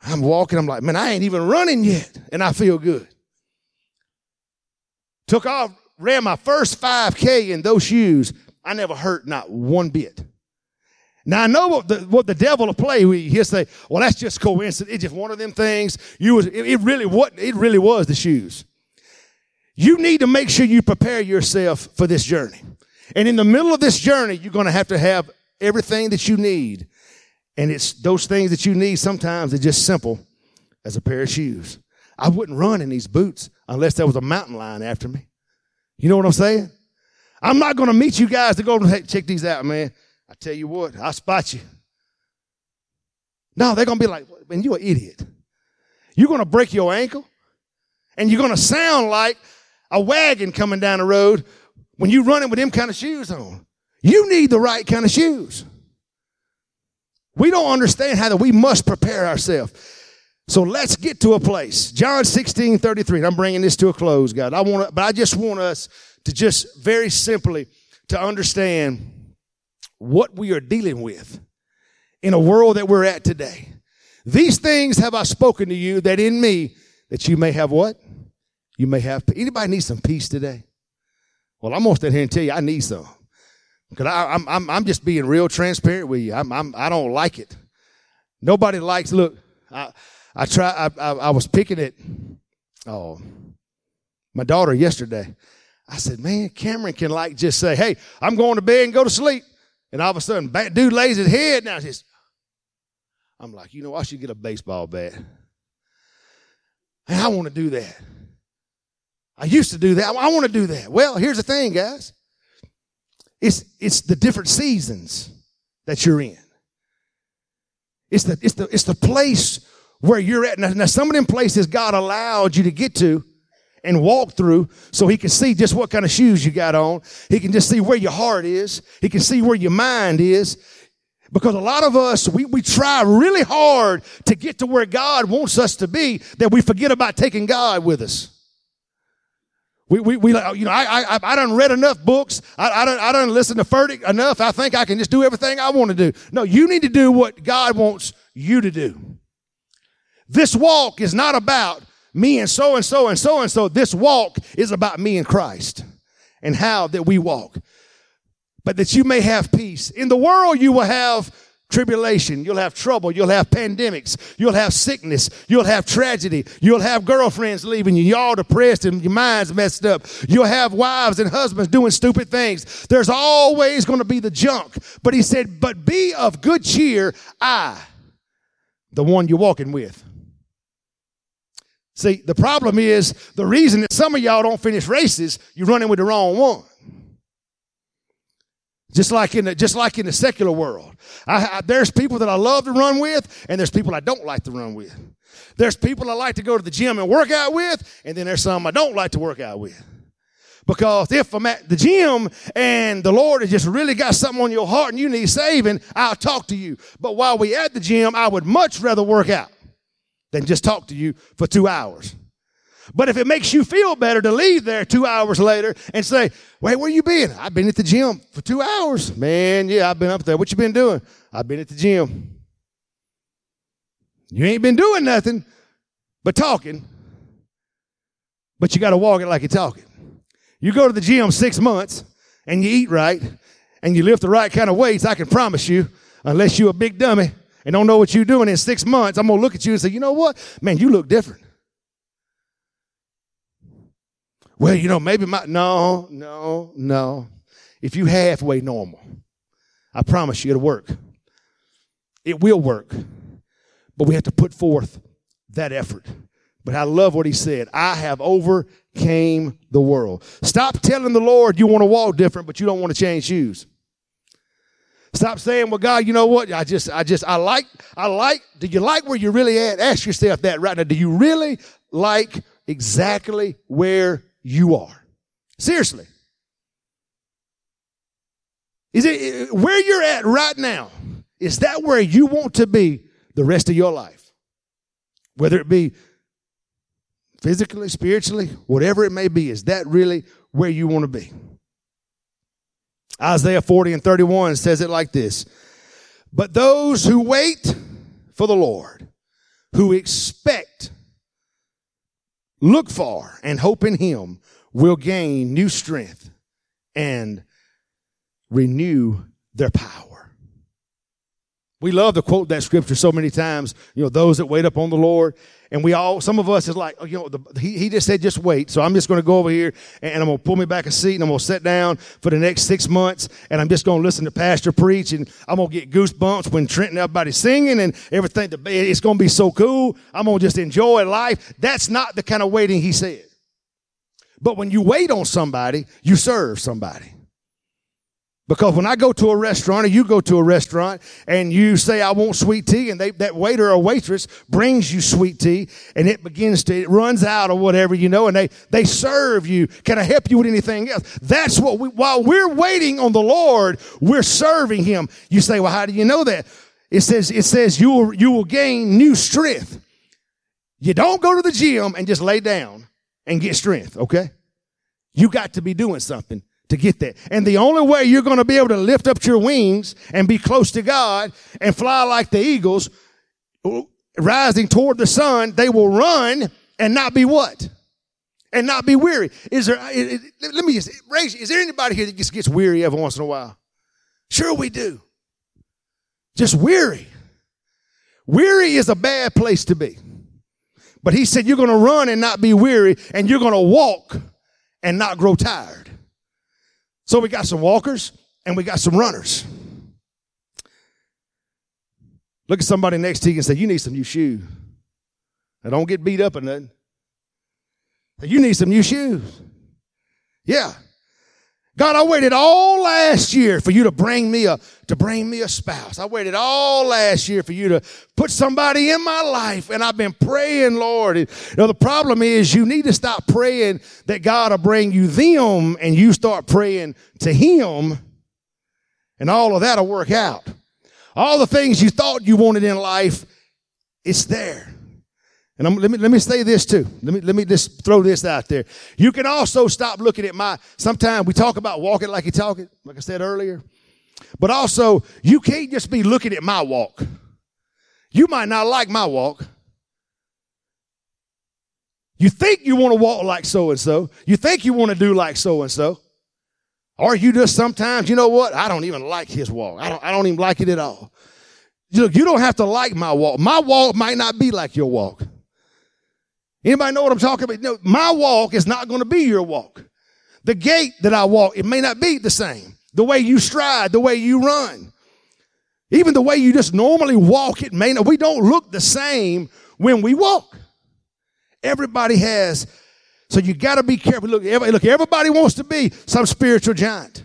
I'm walking, I'm like, man, I ain't even running yet, and I feel good. Took off, ran my first 5K in those shoes. I never hurt not one bit. Now I know what the, what the devil will play. He'll say, "Well, that's just coincidence. It's just one of them things." You was it, it really what it really was the shoes. You need to make sure you prepare yourself for this journey, and in the middle of this journey, you're going to have to have everything that you need, and it's those things that you need. Sometimes they're just simple as a pair of shoes. I wouldn't run in these boots unless there was a mountain lion after me. You know what I'm saying? I'm not going to meet you guys to go hey, check these out, man. I tell you what, I'll spot you. No, they're going to be like, man, you're an idiot. You're going to break your ankle and you're going to sound like a wagon coming down the road when you're running with them kind of shoes on. You need the right kind of shoes. We don't understand how that we must prepare ourselves. So let's get to a place. John 16, 33. I'm bringing this to a close, God. I want but I just want us to just very simply to understand what we are dealing with in a world that we're at today. These things have I spoken to you that in me that you may have what? You may have. Anybody need some peace today? Well, I'm gonna stand here and tell you I need some because I, am I'm I'm just being real transparent with you. I'm, I'm I don't like it. Nobody likes. Look, I I try. I, I, I was picking it. Oh, my daughter yesterday. I said, man, Cameron can like just say, hey, I'm going to bed and go to sleep. And all of a sudden, dude lays his head down. Says, I'm like, you know, I should get a baseball bat. And I want to do that. I used to do that. I want to do that. Well, here's the thing, guys. It's, it's the different seasons that you're in. It's the, it's the, it's the place where you're at. Now, now, some of them places God allowed you to get to and walk through so he can see just what kind of shoes you got on. He can just see where your heart is. He can see where your mind is. Because a lot of us, we, we try really hard to get to where God wants us to be that we forget about taking God with us. We, we, we you know, I, I, I done read enough books. I, I done, I done listened to Furtick enough. I think I can just do everything I want to do. No, you need to do what God wants you to do. This walk is not about me and so and so and so and so. This walk is about me and Christ and how that we walk. But that you may have peace. In the world, you will have tribulation. You'll have trouble. You'll have pandemics. You'll have sickness. You'll have tragedy. You'll have girlfriends leaving you. You're all depressed and your mind's messed up. You'll have wives and husbands doing stupid things. There's always going to be the junk. But he said, but be of good cheer. I, the one you're walking with. See, the problem is the reason that some of y'all don't finish races, you're running with the wrong one. Just like in the, just like in the secular world. I, I, there's people that I love to run with, and there's people I don't like to run with. There's people I like to go to the gym and work out with, and then there's some I don't like to work out with. Because if I'm at the gym and the Lord has just really got something on your heart and you need saving, I'll talk to you. But while we at the gym, I would much rather work out than just talk to you for two hours. But if it makes you feel better to leave there two hours later and say, wait, where you been? I've been at the gym for two hours. Man, yeah, I've been up there. What you been doing? I've been at the gym. You ain't been doing nothing but talking, but you got to walk it like you're talking. You go to the gym six months and you eat right and you lift the right kind of weights, I can promise you, unless you're a big dummy and don't know what you're doing in six months, I'm going to look at you and say, you know what? Man, you look different. Well, you know, maybe my, no, no, no. If you halfway normal, I promise you it'll work. It will work. But we have to put forth that effort. But I love what he said. I have overcame the world. Stop telling the Lord you want to walk different, but you don't want to change shoes. Stop saying, well, God, you know what? I just, I just, I like, I like, do you like where you're really at? Ask yourself that right now. Do you really like exactly where you are. Seriously. Is it where you're at right now? Is that where you want to be the rest of your life? Whether it be physically, spiritually, whatever it may be, is that really where you want to be? Isaiah 40 and 31 says it like this But those who wait for the Lord, who expect look for and hope in him will gain new strength and renew their power. We love to quote that scripture so many times, you know, those that wait upon the Lord. And we all, some of us is like, oh, you know, the, he, he just said, just wait. So I'm just going to go over here and I'm going to pull me back a seat and I'm going to sit down for the next six months and I'm just going to listen to Pastor preach and I'm going to get goosebumps when Trent and everybody's singing and everything. It's going to be so cool. I'm going to just enjoy life. That's not the kind of waiting he said. But when you wait on somebody, you serve somebody. Because when I go to a restaurant or you go to a restaurant and you say, I want sweet tea, and they, that waiter or waitress brings you sweet tea and it begins to, it runs out or whatever, you know, and they, they serve you. Can I help you with anything else? That's what we, while we're waiting on the Lord, we're serving Him. You say, well, how do you know that? It says, it says you will, you will gain new strength. You don't go to the gym and just lay down and get strength, okay? You got to be doing something to get that. And the only way you're going to be able to lift up your wings and be close to God and fly like the eagles, rising toward the sun, they will run and not be what? And not be weary. Is there, let me just raise, is there anybody here that just gets weary every once in a while? Sure we do. Just weary. Weary is a bad place to be. But he said you're going to run and not be weary and you're going to walk and not grow tired. So we got some walkers and we got some runners. Look at somebody next to you and say, You need some new shoes. Now don't get beat up or nothing. You need some new shoes. Yeah. God, I waited all last year for you to bring me a to bring me a spouse. I waited all last year for you to put somebody in my life, and I've been praying, Lord. And, you know, the problem is you need to stop praying that God will bring you them, and you start praying to Him, and all of that'll work out. All the things you thought you wanted in life, it's there. And I'm, let me let me say this too. Let me let me just throw this out there. You can also stop looking at my. Sometimes we talk about walking like you talking, like I said earlier. But also, you can't just be looking at my walk. You might not like my walk. You think you want to walk like so and so. You think you want to do like so and so. Or you just sometimes, you know what? I don't even like his walk. I don't, I don't even like it at all. Look, you don't have to like my walk. My walk might not be like your walk. Anybody know what I'm talking about? No, my walk is not going to be your walk. The gait that I walk, it may not be the same. The way you stride, the way you run. Even the way you just normally walk, it may not. We don't look the same when we walk. Everybody has. So you got to be careful. Look, everybody, look, everybody wants to be some spiritual giant.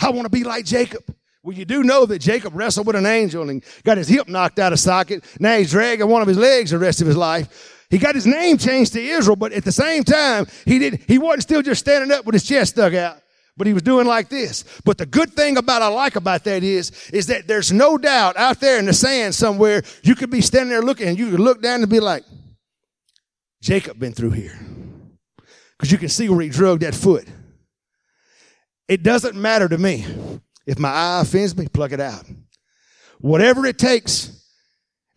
I want to be like Jacob. Well, you do know that Jacob wrestled with an angel and got his hip knocked out of socket. Now he's dragging one of his legs the rest of his life. He got his name changed to Israel, but at the same time, he did, he wasn't still just standing up with his chest stuck out, but he was doing like this. But the good thing about I like about that is, is that there's no doubt out there in the sand somewhere, you could be standing there looking and you could look down and be like, Jacob been through here. Cause you can see where he drug that foot. It doesn't matter to me. If my eye offends me, pluck it out. Whatever it takes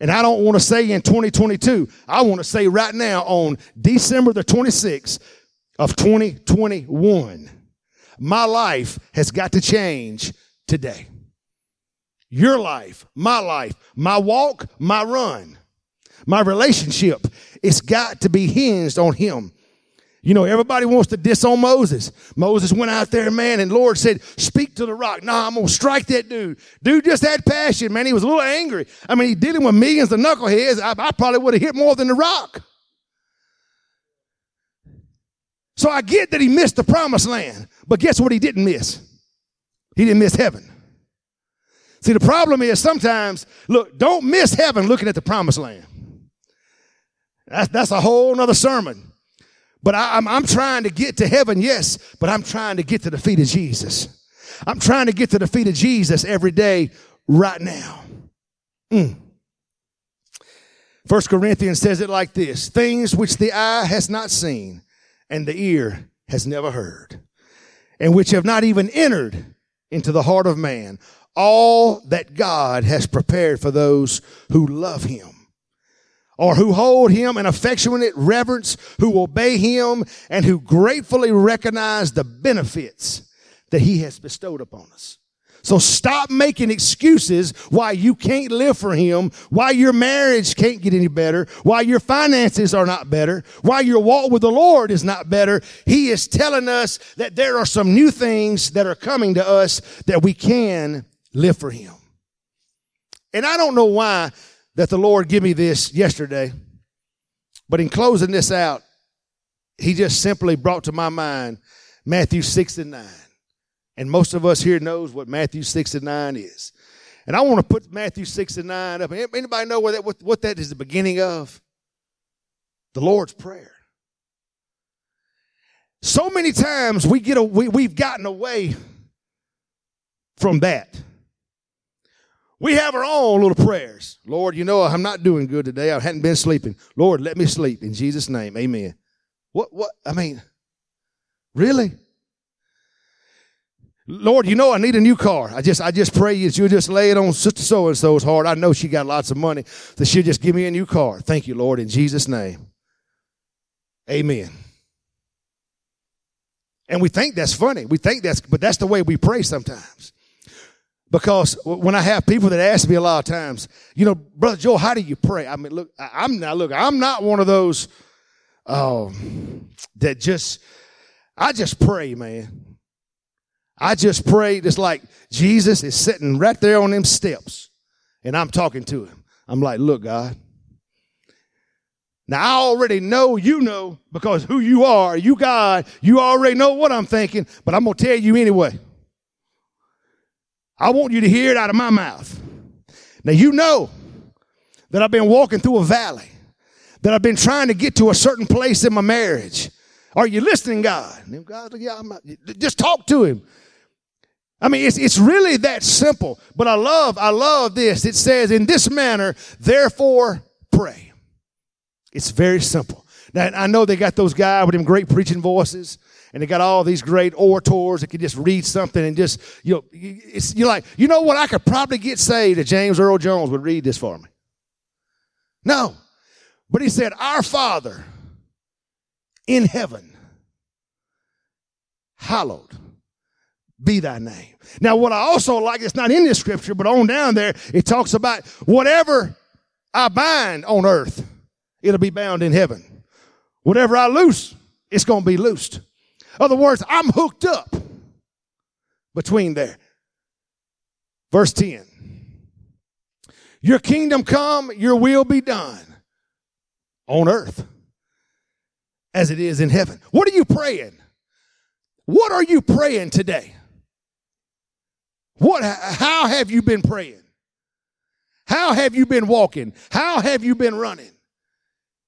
and I don't want to say in 2022. I want to say right now on December the 26th of 2021. My life has got to change today. Your life, my life, my walk, my run, my relationship, it's got to be hinged on him. You know, everybody wants to diss on Moses. Moses went out there, man, and Lord said, speak to the rock. Nah, I'm going to strike that dude. Dude just had passion, man. He was a little angry. I mean, he dealing with millions of knuckleheads. I, I probably would have hit more than the rock. So I get that he missed the promised land, but guess what he didn't miss? He didn't miss heaven. See, the problem is sometimes, look, don't miss heaven looking at the promised land. That's, that's a whole nother sermon. But I, am I'm, I'm trying to get to heaven, yes, but I'm trying to get to the feet of Jesus. I'm trying to get to the feet of Jesus every day right now. Mm. First Corinthians says it like this things which the eye has not seen and the ear has never heard, and which have not even entered into the heart of man, all that God has prepared for those who love him or who hold him in affectionate reverence, who obey him, and who gratefully recognize the benefits that he has bestowed upon us. So stop making excuses why you can't live for him, why your marriage can't get any better, why your finances are not better, why your walk with the Lord is not better. He is telling us that there are some new things that are coming to us that we can live for him. And I don't know why that the Lord give me this yesterday. But in closing this out, he just simply brought to my mind Matthew 6 and 9. And most of us here knows what Matthew 6 and 9 is. And I want to put Matthew 6 and 9 up. Anybody know that, what, what that is the beginning of? The Lord's Prayer. So many times we get a, we, we've gotten away from that. We have our own little prayers. Lord, you know I'm not doing good today. I hadn't been sleeping. Lord, let me sleep in Jesus' name. Amen. What what I mean, really? Lord, you know I need a new car. I just I just pray that you'll just lay it on Sister So and so's heart. I know she got lots of money, that she'll just give me a new car. Thank you, Lord, in Jesus' name. Amen. And we think that's funny. We think that's, but that's the way we pray sometimes. Because when I have people that ask me a lot of times, you know, Brother Joel, how do you pray? I mean, look, I'm not, look, I'm not one of those, um, that just, I just pray, man. I just pray just like Jesus is sitting right there on them steps and I'm talking to him. I'm like, look, God. Now I already know you know because who you are, you God, you already know what I'm thinking, but I'm to tell you anyway. I want you to hear it out of my mouth. Now, you know that I've been walking through a valley, that I've been trying to get to a certain place in my marriage. Are you listening, God? God yeah, I'm, just talk to him. I mean, it's, it's really that simple. But I love, I love this. It says, in this manner, therefore pray. It's very simple. Now, I know they got those guys with them great preaching voices and they got all these great orators that can just read something and just, you know, it's, you're like, you know what? I could probably get saved if James Earl Jones would read this for me. No. But he said, Our Father in heaven. Hallowed be thy name. Now, what I also like, it's not in this scripture, but on down there, it talks about whatever I bind on earth, it'll be bound in heaven. Whatever I loose, it's going to be loosed. Other words, I'm hooked up between there. Verse 10. Your kingdom come, your will be done on earth as it is in heaven. What are you praying? What are you praying today? What how have you been praying? How have you been walking? How have you been running?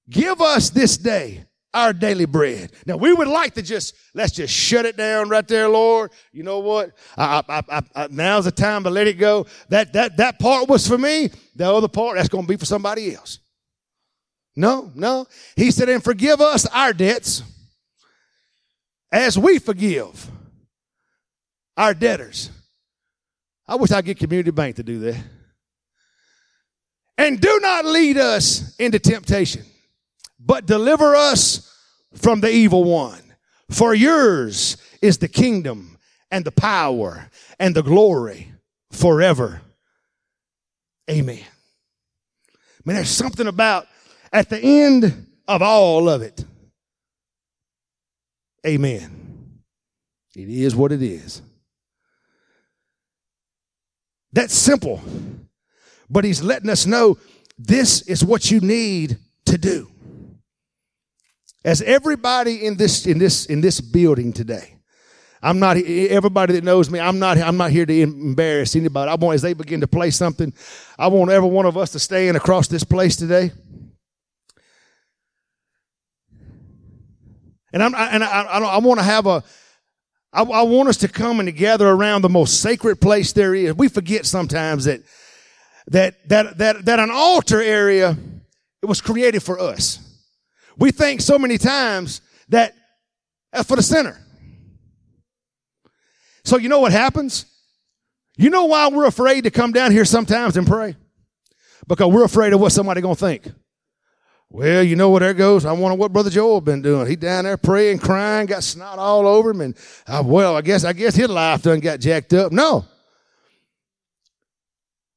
Give us this day our daily bread. Now we would like to just let's just shut it down right there, Lord. You know what? I, I, I, now's the time to let it go. That that that part was for me. The other part that's going to be for somebody else. No, no. He said, and forgive us our debts as we forgive our debtors. I wish I get Community Bank to do that. And do not lead us into temptation but deliver us from the evil one. For yours is the kingdom and the power and the glory forever. Amen. I mean, there's something about at the end of all of it. Amen. It is what it is. That's simple. But he's letting us know this is what you need to do. As everybody in this, in this, in this building today, I'm not, everybody that knows me, I'm not, I'm not here to embarrass anybody. I want, as they begin to play something, I want every one of us to stand across this place today. And I'm, and I, I, I want to have a, I, I want us to come and gather around the most sacred place there is. We forget sometimes that, that, that, that, that an altar area, it was created for us. We think so many times that that's for the sinner. So you know what happens? You know why we're afraid to come down here sometimes and pray? Because we're afraid of what somebody gonna think. Well, you know what there goes. I wonder what Brother Joel been doing. He down there praying, crying, got snot all over him, and uh, well, I guess I guess his life done got jacked up. No,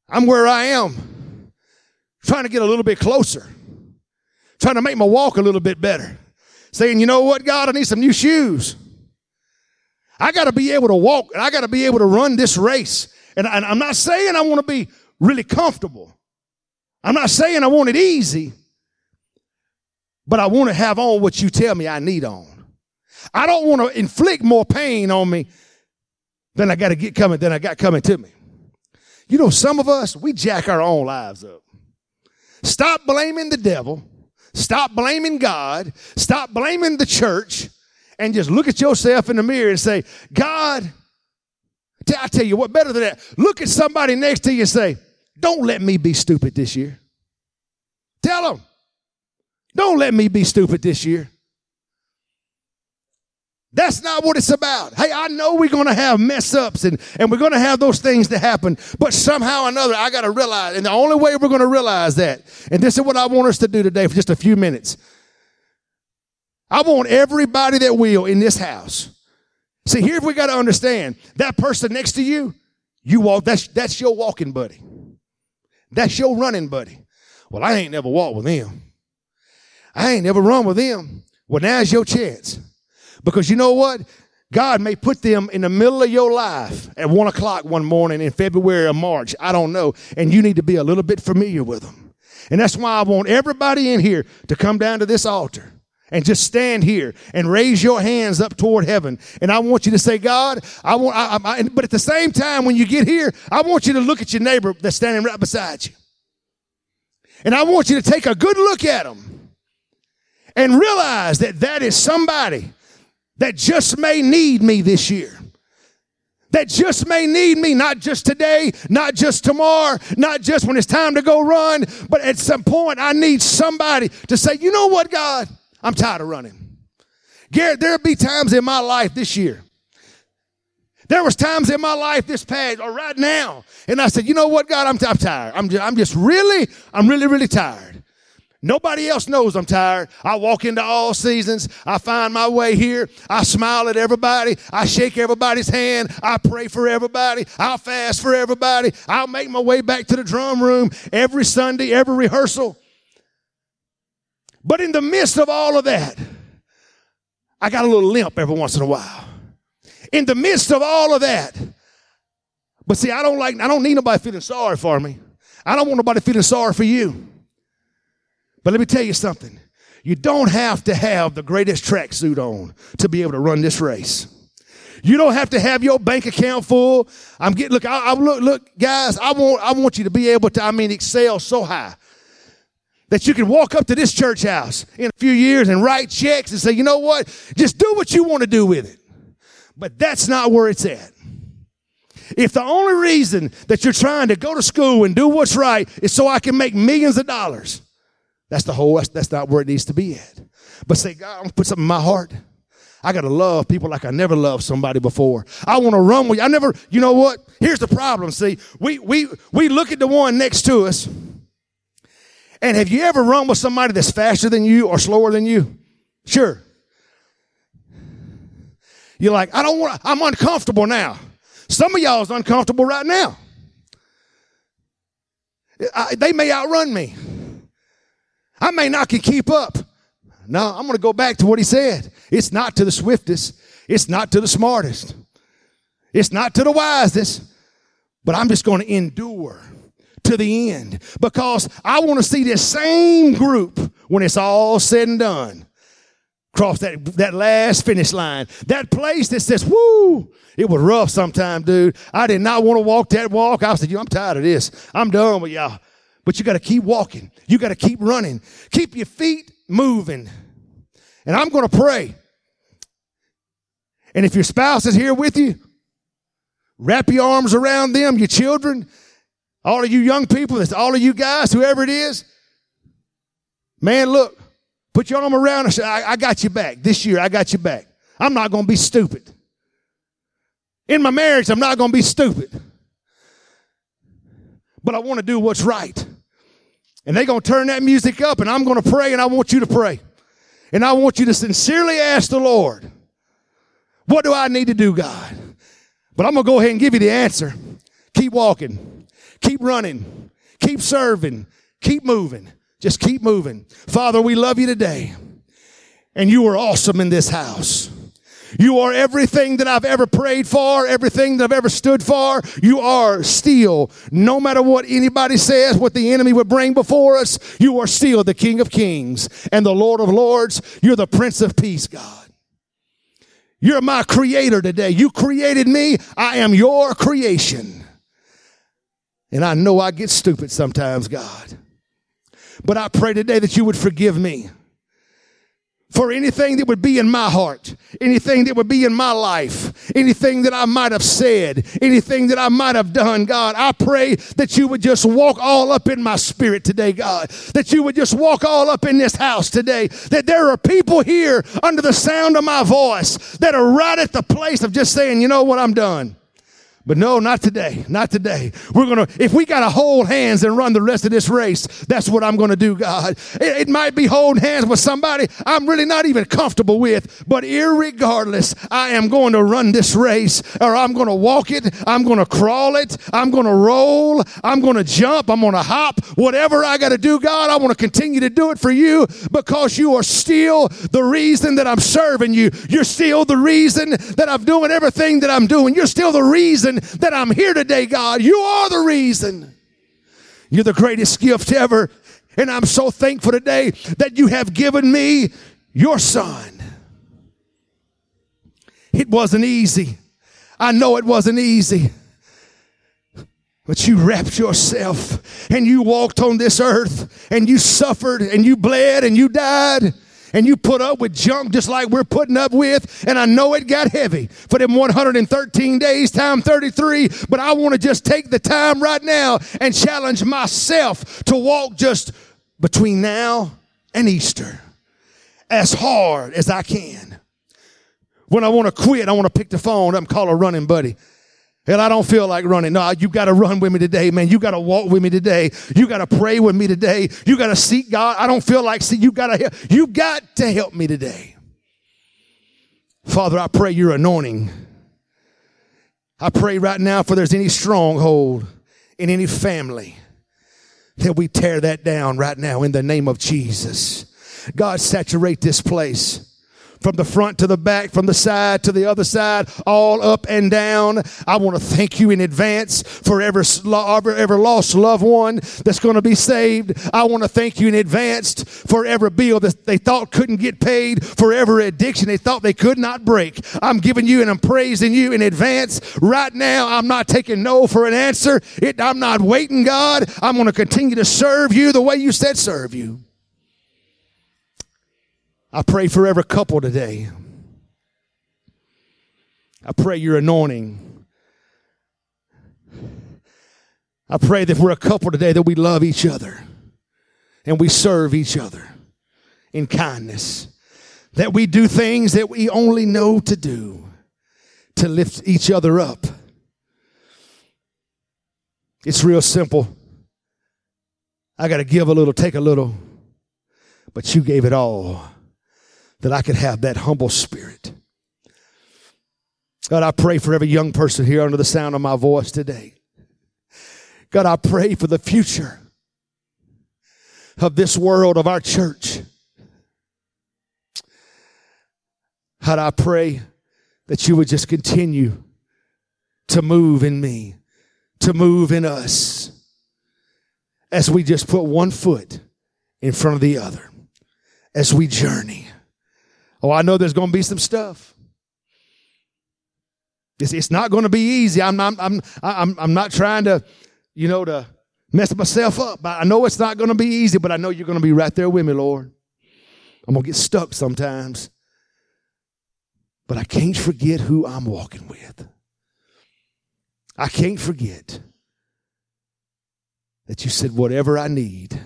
I'm where I am, trying to get a little bit closer trying to make my walk a little bit better. Saying, you know what, God, I need some new shoes. I got to be able to walk and I got to be able to run this race. And, and I'm not saying I want to be really comfortable. I'm not saying I want it easy, but I want to have on what you tell me I need on. I don't want to inflict more pain on me than I got to get coming, than I got coming to me. You know, some of us, we jack our own lives up. Stop blaming the devil Stop blaming God. Stop blaming the church and just look at yourself in the mirror and say, God, I tell you what, better than that. Look at somebody next to you and say, don't let me be stupid this year. Tell them, don't let me be stupid this year. That's not what it's about. Hey, I know we're going to have mess ups and, and we're going to have those things that happen, but somehow or another, I got to realize, and the only way we're going to realize that, and this is what I want us to do today for just a few minutes. I want everybody that will in this house. See, here we got to understand that person next to you, you walk, that's, that's your walking buddy. That's your running buddy. Well, I ain't never walked with them. I ain't never run with them. Well, now's your chance. Because you know what? God may put them in the middle of your life at one o'clock one morning in February or March. I don't know. And you need to be a little bit familiar with them. And that's why I want everybody in here to come down to this altar and just stand here and raise your hands up toward heaven. And I want you to say, God, I want, I, I, but at the same time, when you get here, I want you to look at your neighbor that's standing right beside you. And I want you to take a good look at them and realize that that is somebody that just may need me this year. That just may need me, not just today, not just tomorrow, not just when it's time to go run, but at some point I need somebody to say, you know what, God, I'm tired of running. Garrett, there'll be times in my life this year. There was times in my life this past or right now, and I said, you know what, God, I'm, I'm tired. I'm I'm just really, I'm really, really tired. Nobody else knows I'm tired. I walk into all seasons. I find my way here. I smile at everybody. I shake everybody's hand. I pray for everybody. I'll fast for everybody. I'll make my way back to the drum room every Sunday, every rehearsal. But in the midst of all of that, I got a little limp every once in a while. In the midst of all of that, but see, I don't like, I don't need nobody feeling sorry for me. I don't want nobody feeling sorry for you. But let me tell you something. You don't have to have the greatest tracksuit on to be able to run this race. You don't have to have your bank account full. I'm getting, look, I, I, look, look, guys, I want, I want you to be able to, I mean, excel so high that you can walk up to this church house in a few years and write checks and say, you know what? Just do what you want to do with it. But that's not where it's at. If the only reason that you're trying to go to school and do what's right is so I can make millions of dollars, that's the whole, that's, that's not where it needs to be at. But say, God, I'm gonna put something in my heart. I gotta love people like I never loved somebody before. I wanna run with you. I never, you know what? Here's the problem. See, we, we, we look at the one next to us. And have you ever run with somebody that's faster than you or slower than you? Sure. You're like, I don't want, I'm uncomfortable now. Some of y'all is uncomfortable right now. I, they may outrun me. I may not can keep up. No, I'm going to go back to what he said. It's not to the swiftest. It's not to the smartest. It's not to the wisest. But I'm just going to endure to the end because I want to see this same group when it's all said and done cross that, that last finish line. That place that says, woo, it was rough sometime, dude. I did not want to walk that walk. I said, I'm tired of this. I'm done with y'all. But you got to keep walking. You got to keep running. Keep your feet moving. And I'm going to pray. And if your spouse is here with you, wrap your arms around them, your children, all of you young people, that's all of you guys, whoever it is. Man, look, put your arm around and say, I, I got you back. This year, I got you back. I'm not going to be stupid. In my marriage, I'm not going to be stupid but I want to do what's right. And they're going to turn that music up, and I'm going to pray, and I want you to pray. And I want you to sincerely ask the Lord, What do I need to do, God? But I'm going to go ahead and give you the answer. Keep walking, keep running, keep serving, keep moving. Just keep moving. Father, we love you today. And you are awesome in this house. You are everything that I've ever prayed for, everything that I've ever stood for. You are still, no matter what anybody says, what the enemy would bring before us, you are still the King of Kings and the Lord of Lords. You're the Prince of Peace, God. You're my creator today. You created me. I am your creation. And I know I get stupid sometimes, God. But I pray today that you would forgive me for anything that would be in my heart, anything that would be in my life, anything that I might have said, anything that I might have done, God, I pray that you would just walk all up in my spirit today, God, that you would just walk all up in this house today, that there are people here under the sound of my voice that are right at the place of just saying, you know what, I'm done. But no, not today. Not today. We're going to, if we got to hold hands and run the rest of this race, that's what I'm going to do, God. It, it, might be holding hands with somebody I'm really not even comfortable with, but irregardless, I am going to run this race or I'm going to walk it. I'm going to crawl it. I'm going to roll. I'm going to jump. I'm going to hop. Whatever I got to do, God, I want to continue to do it for you because you are still the reason that I'm serving you. You're still the reason that I'm doing everything that I'm doing. You're still the reason that I'm here today, God. You are the reason. You're the greatest gift ever. And I'm so thankful today that you have given me your son. It wasn't easy. I know it wasn't easy. But you wrapped yourself and you walked on this earth and you suffered and you bled and you died and you put up with junk just like we're putting up with. And I know it got heavy for them 113 days, time 33. But I want to just take the time right now and challenge myself to walk just between now and Easter as hard as I can. When I want to quit, I want to pick the phone up and call a running buddy. Hell, I don't feel like running. No, you got to run with me today, man. You got to walk with me today. You got to pray with me today. You got to seek God. I don't feel like see. You got to you got to help me today. Father, I pray your anointing. I pray right now for there's any stronghold in any family that we tear that down right now in the name of Jesus. God, saturate this place from the front to the back, from the side to the other side, all up and down. I want to thank you in advance for every, every lost loved one that's going to be saved. I want to thank you in advance for every bill that they thought couldn't get paid, for every addiction they thought they could not break. I'm giving you and I'm praising you in advance. Right now, I'm not taking no for an answer. It, I'm not waiting, God. I'm going to continue to serve you the way you said serve you. I pray for every couple today. I pray your anointing. I pray that we're a couple today that we love each other and we serve each other in kindness. That we do things that we only know to do to lift each other up. It's real simple. I got to give a little, take a little, but you gave it all that I could have that humble spirit. God, I pray for every young person here under the sound of my voice today. God, I pray for the future of this world, of our church. God, I pray that you would just continue to move in me, to move in us, as we just put one foot in front of the other, as we journey. Oh, I know there's going to be some stuff. It's, it's not going to be easy. I'm, I'm, I'm, I'm, I'm not trying to, you know, to mess myself up. I know it's not going to be easy, but I know you're going to be right there with me, Lord. I'm going to get stuck sometimes. But I can't forget who I'm walking with. I can't forget that you said, whatever I need,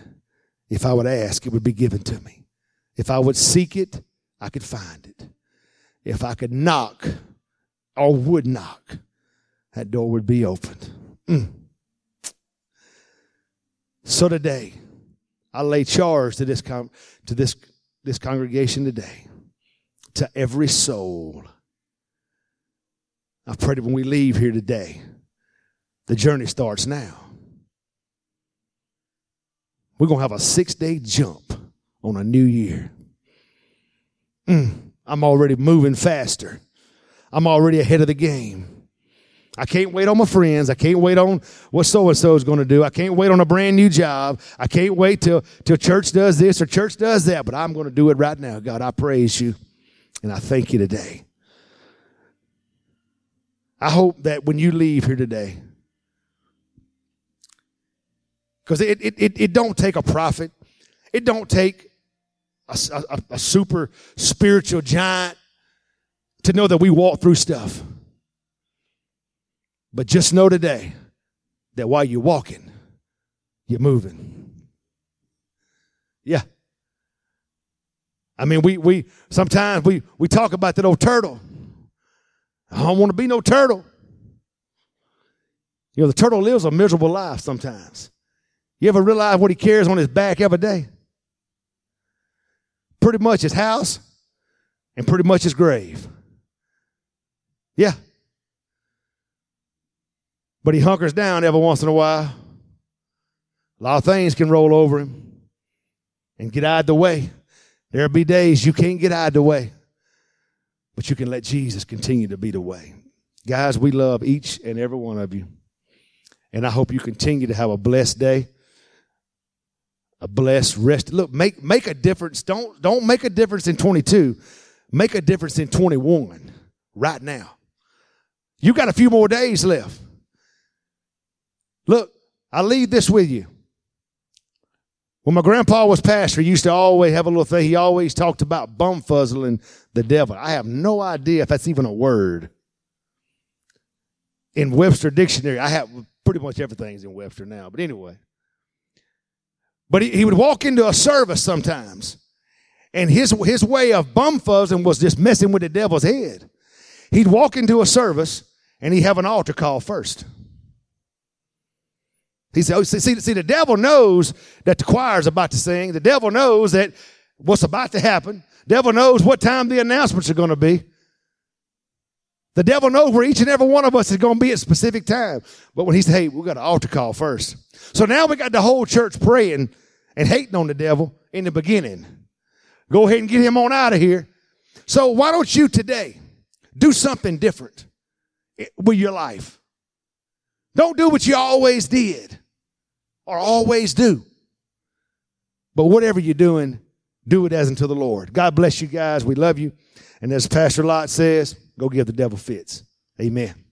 if I would ask, it would be given to me. If I would seek it, I could find it. If I could knock or would knock, that door would be opened. Mm. So today, I lay charge to this to this this congregation today, to every soul. I pray that when we leave here today, the journey starts now. We're gonna have a six day jump on a new year. Mm, I'm already moving faster. I'm already ahead of the game. I can't wait on my friends. I can't wait on what so and so is going to do. I can't wait on a brand new job. I can't wait till, till church does this or church does that, but I'm going to do it right now. God, I praise you and I thank you today. I hope that when you leave here today, because it, it, it, it don't take a prophet, it don't take a, a, a super spiritual giant to know that we walk through stuff. But just know today that while you're walking, you're moving. Yeah. I mean, we, we, sometimes we, we talk about that old turtle. I don't want to be no turtle. You know, the turtle lives a miserable life sometimes. You ever realize what he carries on his back every day? Pretty much his house and pretty much his grave. Yeah. But he hunkers down every once in a while. A lot of things can roll over him and get out of the way. There'll be days you can't get out of the way, but you can let Jesus continue to be the way. Guys, we love each and every one of you. And I hope you continue to have a blessed day a blessed rest. Look, make make a difference. Don't don't make a difference in 22. Make a difference in 21 right now. You got a few more days left. Look, I leave this with you. When my grandpa was pastor, he used to always have a little thing. He always talked about bumfuzzling the devil. I have no idea if that's even a word. In Webster Dictionary, I have pretty much everything's in Webster now. But anyway, but he, he would walk into a service sometimes, and his, his way of bumfuzzing was just messing with the devil's head. He'd walk into a service, and he'd have an altar call first. He said, oh, see, see, the devil knows that the choir's about to sing. The devil knows that what's about to happen. Devil knows what time the announcements are going to be. The devil knows where each and every one of us is going to be at a specific time. But when he said, hey, we got an altar call first. So now we got the whole church praying and hating on the devil in the beginning. Go ahead and get him on out of here. So why don't you today do something different with your life? Don't do what you always did or always do. But whatever you're doing, do it as unto the Lord. God bless you guys. We love you. And as Pastor Lot says, go give the devil fits. Amen.